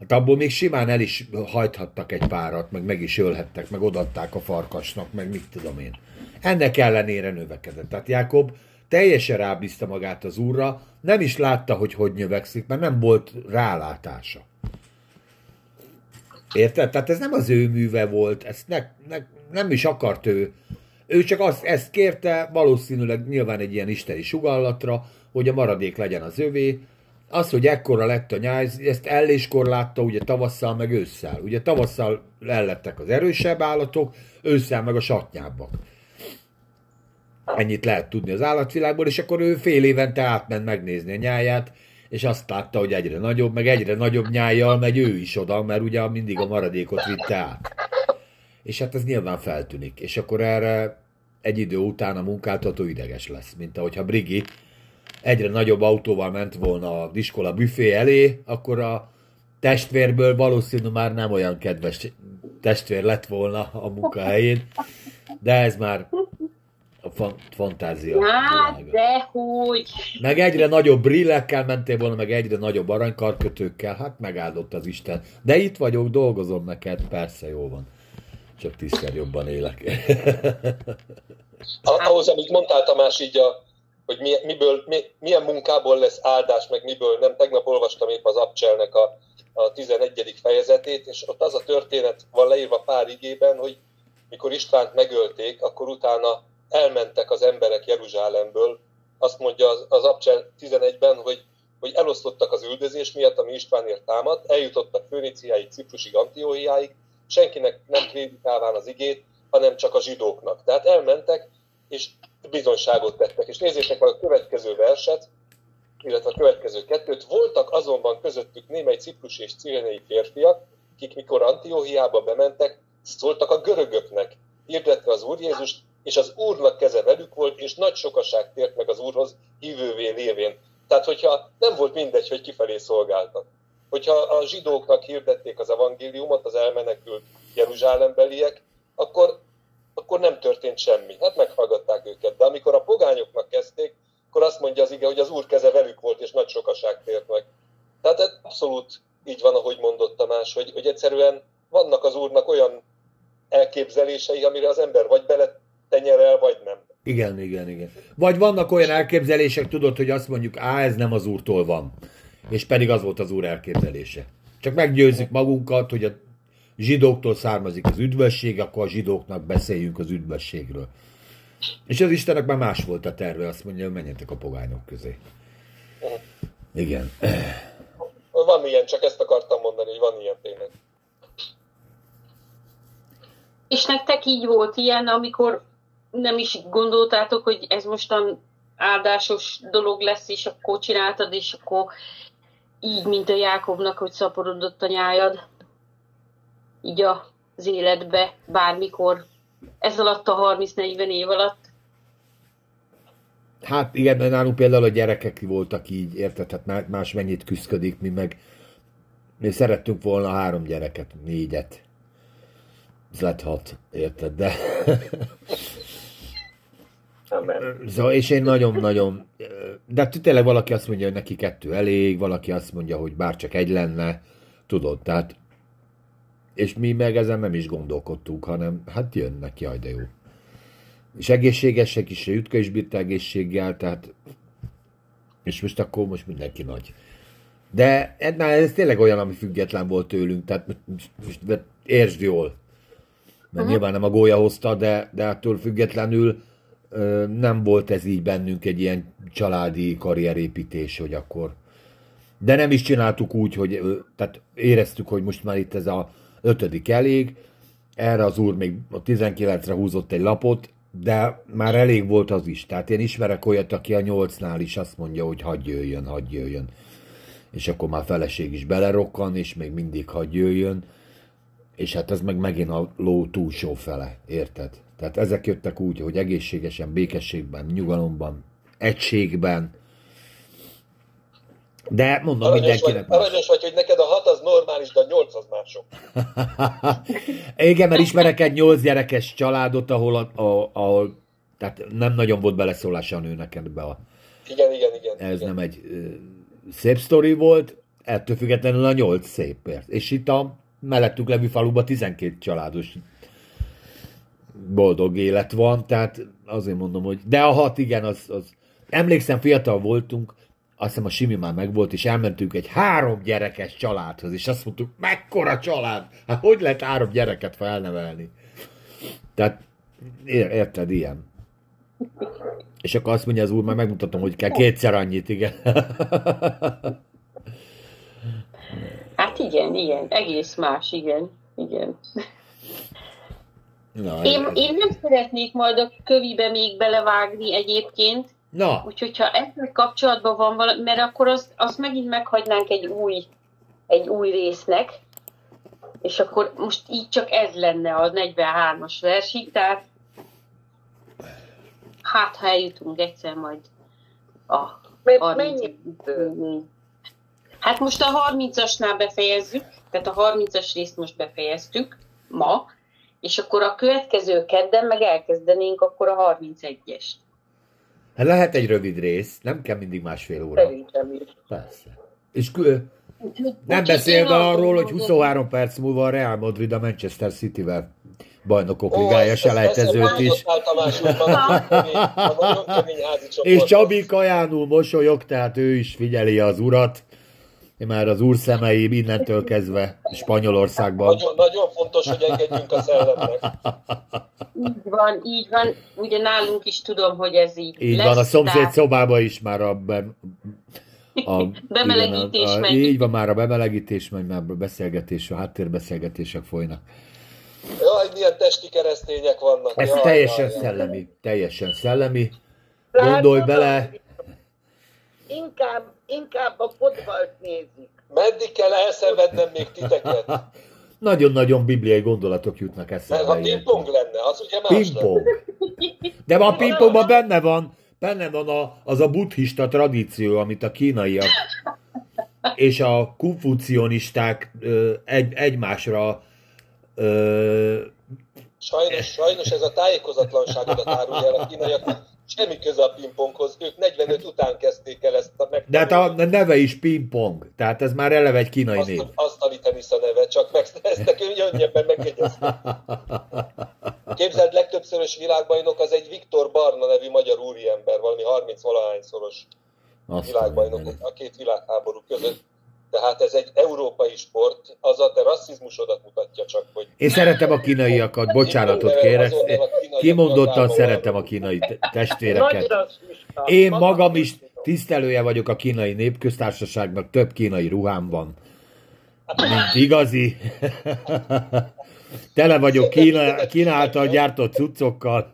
Hát abból még simán el is hajthattak egy párat, meg meg is ölhettek, meg odatták a farkasnak, meg mit tudom én. Ennek ellenére növekedett. Tehát Jákob teljesen rábízta magát az úrra, nem is látta, hogy hogy növekszik, mert nem volt rálátása. Érted? Tehát ez nem az ő műve volt, ezt ne, ne, nem is akart ő ő csak azt, ezt kérte, valószínűleg nyilván egy ilyen isteni sugallatra, hogy a maradék legyen az övé. Az, hogy ekkora lett a nyáj, ezt elléskor látta ugye tavasszal meg ősszel. Ugye tavasszal ellettek az erősebb állatok, ősszel meg a satnyábbak. Ennyit lehet tudni az állatvilágból, és akkor ő fél évente átment megnézni a nyáját, és azt látta, hogy egyre nagyobb, meg egyre nagyobb nyájjal megy ő is oda, mert ugye mindig a maradékot vitte át és hát ez nyilván feltűnik. És akkor erre egy idő után a munkáltató ideges lesz, mint ahogyha Brigi egyre nagyobb autóval ment volna a iskola büfé elé, akkor a testvérből valószínű már nem olyan kedves testvér lett volna a munkahelyén, de ez már a fan- fantázia. Hát, de hogy. Meg egyre nagyobb brillekkel mentél volna, meg egyre nagyobb aranykarkötőkkel, hát megáldott az Isten. De itt vagyok, dolgozom neked, persze jó van csak tízszer jobban élek. Ahhoz, amit mondtál Tamás, így a, hogy mi, miből, mi, milyen munkából lesz áldás, meg miből nem. Tegnap olvastam épp az Abcselnek a, a 11. fejezetét, és ott az a történet van leírva pár igében, hogy mikor Istvánt megölték, akkor utána elmentek az emberek Jeruzsálemből. Azt mondja az, az Abcsel 11-ben, hogy, hogy elosztottak az üldözés miatt, ami Istvánért támadt, eljutottak Főniciáig, Ciprusig, Antióhiáig, senkinek nem prédikálván az igét, hanem csak a zsidóknak. Tehát elmentek, és bizonyságot tettek. És nézzétek meg a következő verset, illetve a következő kettőt. Voltak azonban közöttük némely ciprus és cirenei férfiak, akik mikor Antióhiába bementek, szóltak a görögöknek, hirdetve az Úr Jézust, és az Úrnak keze velük volt, és nagy sokaság tért meg az Úrhoz hívővé lévén. Tehát, hogyha nem volt mindegy, hogy kifelé szolgáltak hogyha a zsidóknak hirdették az evangéliumot, az elmenekült jeruzsálembeliek, akkor, akkor nem történt semmi. Hát meghallgatták őket. De amikor a pogányoknak kezdték, akkor azt mondja az ige, hogy az úr keze velük volt, és nagy sokaság tért meg. Tehát ez abszolút így van, ahogy mondott Tamás, hogy, hogy egyszerűen vannak az úrnak olyan elképzelései, amire az ember vagy bele tenyerel, vagy nem. Igen, igen, igen. Vagy vannak olyan elképzelések, tudod, hogy azt mondjuk, á, ez nem az úrtól van és pedig az volt az úr elképzelése. Csak meggyőzzük magunkat, hogy a zsidóktól származik az üdvösség, akkor a zsidóknak beszéljünk az üdvösségről. És az Istennek már más volt a terve, azt mondja, hogy menjetek a pogányok közé. Igen. Van ilyen, csak ezt akartam mondani, hogy van ilyen tényleg. És nektek így volt ilyen, amikor nem is gondoltátok, hogy ez mostan áldásos dolog lesz, és akkor csináltad, és akkor így, mint a Jákobnak, hogy szaporodott a nyájad, így az életbe, bármikor, ez alatt a 30-40 év alatt. Hát igen, mert nálunk például a gyerekek voltak így, érted? Hát más mennyit küzdik, mi meg mi szerettünk volna három gyereket, négyet. Ez lett hat, érted? De Szóval, és én nagyon-nagyon... De tényleg valaki azt mondja, hogy neki kettő elég, valaki azt mondja, hogy bár csak egy lenne, tudod, tehát... És mi meg ezen nem is gondolkodtunk, hanem hát jönnek, jaj, de jó. És egészségesek is, Jutka is bírta egészséggel, tehát... És most akkor most mindenki nagy. De ez tényleg olyan, ami független volt tőlünk, tehát most, most értsd jól. Mert uh-huh. nyilván nem a gólya hozta, de, de attól függetlenül nem volt ez így bennünk egy ilyen családi karrierépítés, hogy akkor... De nem is csináltuk úgy, hogy tehát éreztük, hogy most már itt ez a ötödik elég, erre az úr még a 19-re húzott egy lapot, de már elég volt az is. Tehát én ismerek olyat, aki a nyolcnál is azt mondja, hogy hagyj jöjjön, hagyj jöjjön. És akkor már feleség is belerokkan, és még mindig hagyj jöjjön. És hát ez meg megint a ló túlsó fele, érted? Tehát ezek jöttek úgy, hogy egészségesen, békességben, nyugalomban, egységben. De mondom Aranyos vagy, mindenkinek más. aranyos vagy, hogy neked a hat az normális, de a nyolc az már sok. Igen, mert ismerek egy nyolc gyerekes családot, ahol, a, a, ahol tehát nem nagyon volt beleszólása a nőnek ebbe a, Igen, igen, igen. ez igen. nem egy ö, szép sztori volt, ettől függetlenül a nyolc szép. És itt a mellettünk levő faluban 12 családos boldog élet van, tehát azért mondom, hogy de a hat igen, az, az emlékszem, fiatal voltunk, azt hiszem a Simi már megvolt, és elmentünk egy három gyerekes családhoz, és azt mondtuk, mekkora család? Hát hogy lehet három gyereket felnevelni? Tehát ér, érted, ilyen. És akkor azt mondja az úr, már megmutatom, hogy kell kétszer annyit, igen. Hát igen, igen, egész más, igen, igen. Na, Én, ez- én nem szeretnék majd a kövibe még belevágni egyébként, Na, úgyhogy ha ezzel kapcsolatban van valami, mert akkor azt, azt megint meghagynánk egy új, egy új résznek, és akkor most így csak ez lenne a 43-as versig, tehát hát ha eljutunk egyszer majd a Mert 30 mennyi? idő? Hát most a 30-asnál befejezzük, tehát a 30-as részt most befejeztük ma, és akkor a következő kedden meg elkezdenénk akkor a 31-est. hát lehet egy rövid rész, nem kell mindig másfél óra. Szerintem is. Persze. És kü- nem beszélve arról, hogy 23 perc múlva a Real Madrid a Manchester City-vel bajnokok ligája selejtezőt is. És Csabi kajánul mosolyog, tehát ő is figyeli az urat. Már az úr szemei innentől kezdve Spanyolországban. Nagyon, nagyon fontos, hogy engedjünk a szellemnek. Így van, így van. Ugye nálunk is tudom, hogy ez így Így lesz. van, a szomszéd tehát szobába is már a, be, a Bemelegítés igen, a, a, megy. Így van, már a bemelegítés, meg már a beszélgetés, a háttérbeszélgetések folynak. Jaj, milyen testi keresztények vannak. Ez jaj, teljesen jaj, jaj. szellemi, teljesen szellemi. Gondolj Látod, bele, Inkább, inkább a fotbalt nézik. Meddig kell elszenvednem még titeket? nagyon-nagyon bibliai gondolatok jutnak Mert eszembe. ha ilyenkor. pingpong lenne, az ugye más lenne. Pingpong. De a pingpongban benne van, benne van a, az a buddhista tradíció, amit a kínaiak és a konfucionisták egy, egymásra ö, Sajnos, sajnos ez a tájékozatlanságodat árulja el a kínaiaknak. Semmi köze a pingponghoz. Ők 45 után kezdték el ezt a de hát a neve is pingpong, tehát ez már eleve egy kínai Azt, név. asztali tenisz a neve, csak meg, ezt könnyebben megjegyezni. Képzeld, legtöbbszörös világbajnok az egy Viktor Barna nevű magyar úriember, valami 30 valahányszoros világbajnok a két világháború között. Tehát ez egy európai sport, az a te rasszizmusodat mutatja csak, hogy Én szeretem a kínaiakat, bocsánatot kérek. Kimondottan szeretem a kínai testvéreket. Én magam is tisztelője vagyok a kínai népköztársaságnak, több kínai ruhám van, mint igazi. Tele vagyok Kína, Kína által gyártott cuccokkal.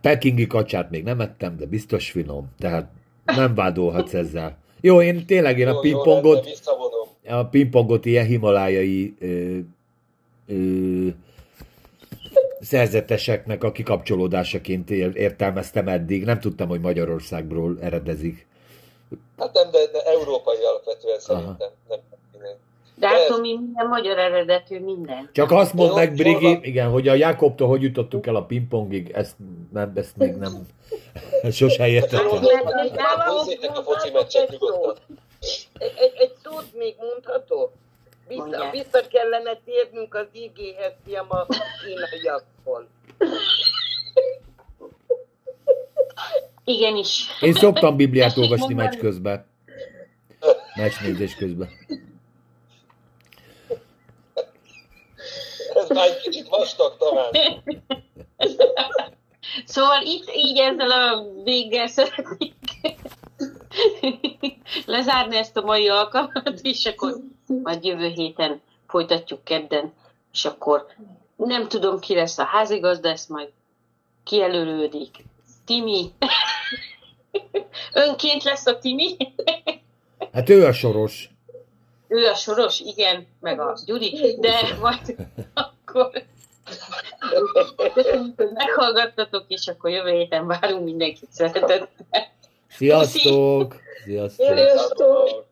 Pekingi kacsát még nem ettem, de biztos finom, tehát nem vádolhatsz ezzel. Jó, én tényleg én a Jó, jó, pingpongot, a pingpongot ilyen himalájai ö, ö, szerzeteseknek a kikapcsolódásaként ér- értelmeztem eddig. Nem tudtam, hogy Magyarországról eredezik. Hát nem, de, de európai alapvetően szerintem. Nem. De hát minden magyar eredetű, minden. Csak azt mondd Jó, meg, Brigi, igen, hogy a Jákobtól hogy jutottunk el a pingpongig, ezt, nem, ezt még nem, sose értettem. Nézzétek a foci meccset nyugodtan. Egy, egy, szót még mondhatok? Vissza, vissza kellene térnünk az igéhez, fiam, a kínaiakból. Igenis. Én szoktam Bibliát olvasni meccs közben. Meccsnézés közben. Ez már egy kicsit Vastag Tamás. Szóval itt így ezzel a véggel szeretnék lezárni ezt a mai alkalmat, és akkor majd jövő héten folytatjuk kedden, és akkor nem tudom, ki lesz a házigazda, ezt majd kijelölődik. Timi. Önként lesz a Timi. Hát ő a soros. Ő a soros, igen, meg a Gyuri, de majd akkor meghallgattatok, és akkor jövő héten várunk mindenkit szeretettel. Sziasztok! Sziasztok! Sziasztok!